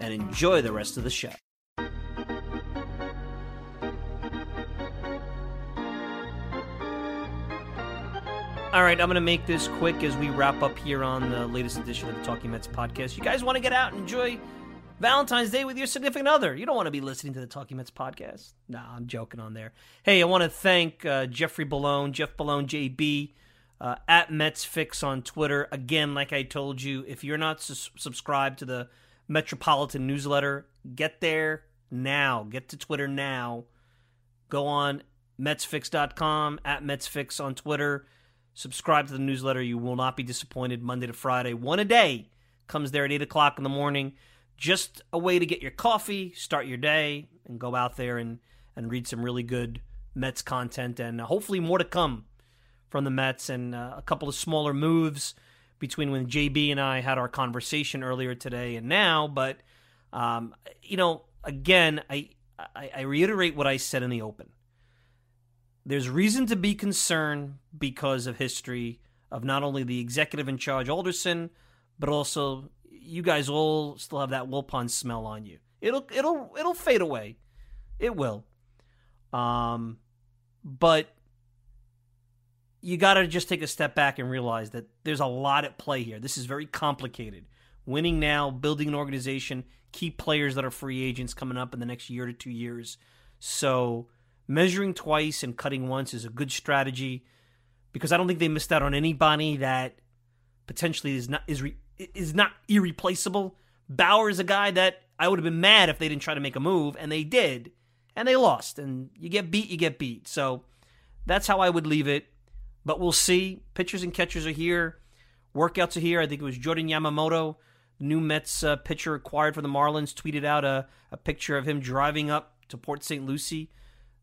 and enjoy the rest of the show. All right, I'm going to make this quick as we wrap up here on the latest edition of the Talking Mets podcast. You guys want to get out and enjoy Valentine's Day with your significant other. You don't want to be listening to the Talking Mets podcast. Nah, I'm joking on there. Hey, I want to thank uh, Jeffrey Bellone, Jeff Bellone JB, uh, at Mets Fix on Twitter. Again, like I told you, if you're not sus- subscribed to the Metropolitan newsletter, get there now. Get to Twitter now. Go on MetsFix.com, at MetsFix on Twitter. Subscribe to the newsletter. You will not be disappointed Monday to Friday. One a day comes there at 8 o'clock in the morning. Just a way to get your coffee, start your day, and go out there and, and read some really good Mets content. And hopefully more to come from the Mets and uh, a couple of smaller moves between when JB and I had our conversation earlier today and now. But, um, you know, again, I, I, I reiterate what I said in the open there's reason to be concerned because of history of not only the executive in charge Alderson, but also you guys all still have that Wilpon smell on you. It'll it'll it'll fade away. It will. Um but you got to just take a step back and realize that there's a lot at play here. This is very complicated. Winning now, building an organization, key players that are free agents coming up in the next year to 2 years. So measuring twice and cutting once is a good strategy because I don't think they missed out on anybody that potentially is not is re, is not irreplaceable. Bauer is a guy that I would have been mad if they didn't try to make a move, and they did, and they lost. And you get beat, you get beat. So that's how I would leave it. But we'll see. Pitchers and catchers are here. Workouts are here. I think it was Jordan Yamamoto, new Mets uh, pitcher acquired for the Marlins, tweeted out a, a picture of him driving up to Port St. Lucie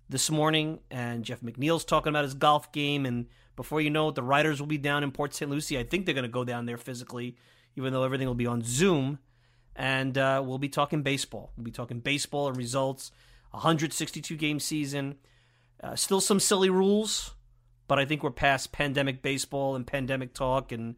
this morning, and Jeff McNeil's talking about his golf game. And before you know it, the Riders will be down in Port St. Lucie. I think they're going to go down there physically, even though everything will be on Zoom. And uh, we'll be talking baseball. We'll be talking baseball and results. 162 game season. Uh, still some silly rules, but I think we're past pandemic baseball and pandemic talk. And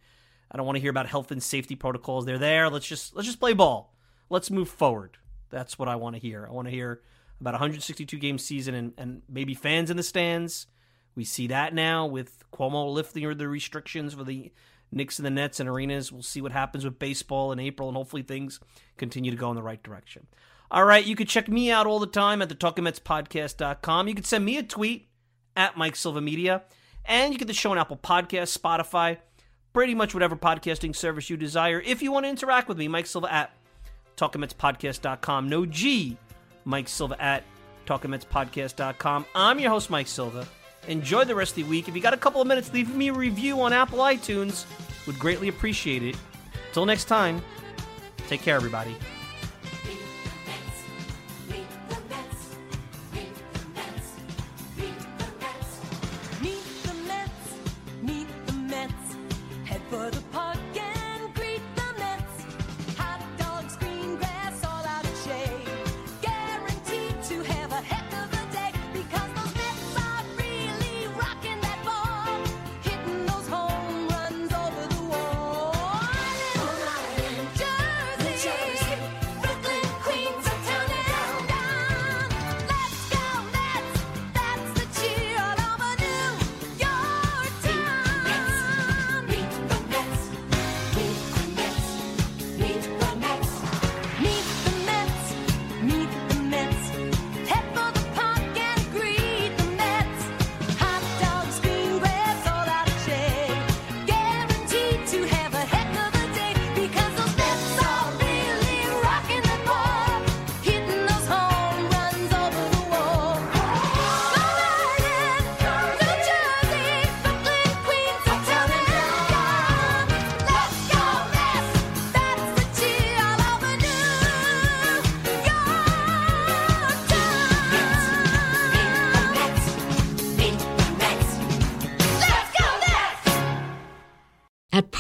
I don't want to hear about health and safety protocols. They're there. Let's just let's just play ball. Let's move forward. That's what I want to hear. I want to hear about 162 game season and, and maybe fans in the stands. We see that now with Cuomo lifting the restrictions for the Knicks and the Nets and arenas. We'll see what happens with baseball in April, and hopefully things continue to go in the right direction. All right, you can check me out all the time at the TalkingMetsPodcast.com. You can send me a tweet at Mike Silva Media, and you get the show on Apple Podcasts, Spotify, pretty much whatever podcasting service you desire. If you want to interact with me, Mike Silva at TalkingMetsPodcast.com. No G, Mike Silva at TalkingMetsPodcast.com. I'm your host, Mike Silva. Enjoy the rest of the week. If you got a couple of minutes, leave me a review on Apple iTunes. Would greatly appreciate it. Until next time, take care, everybody.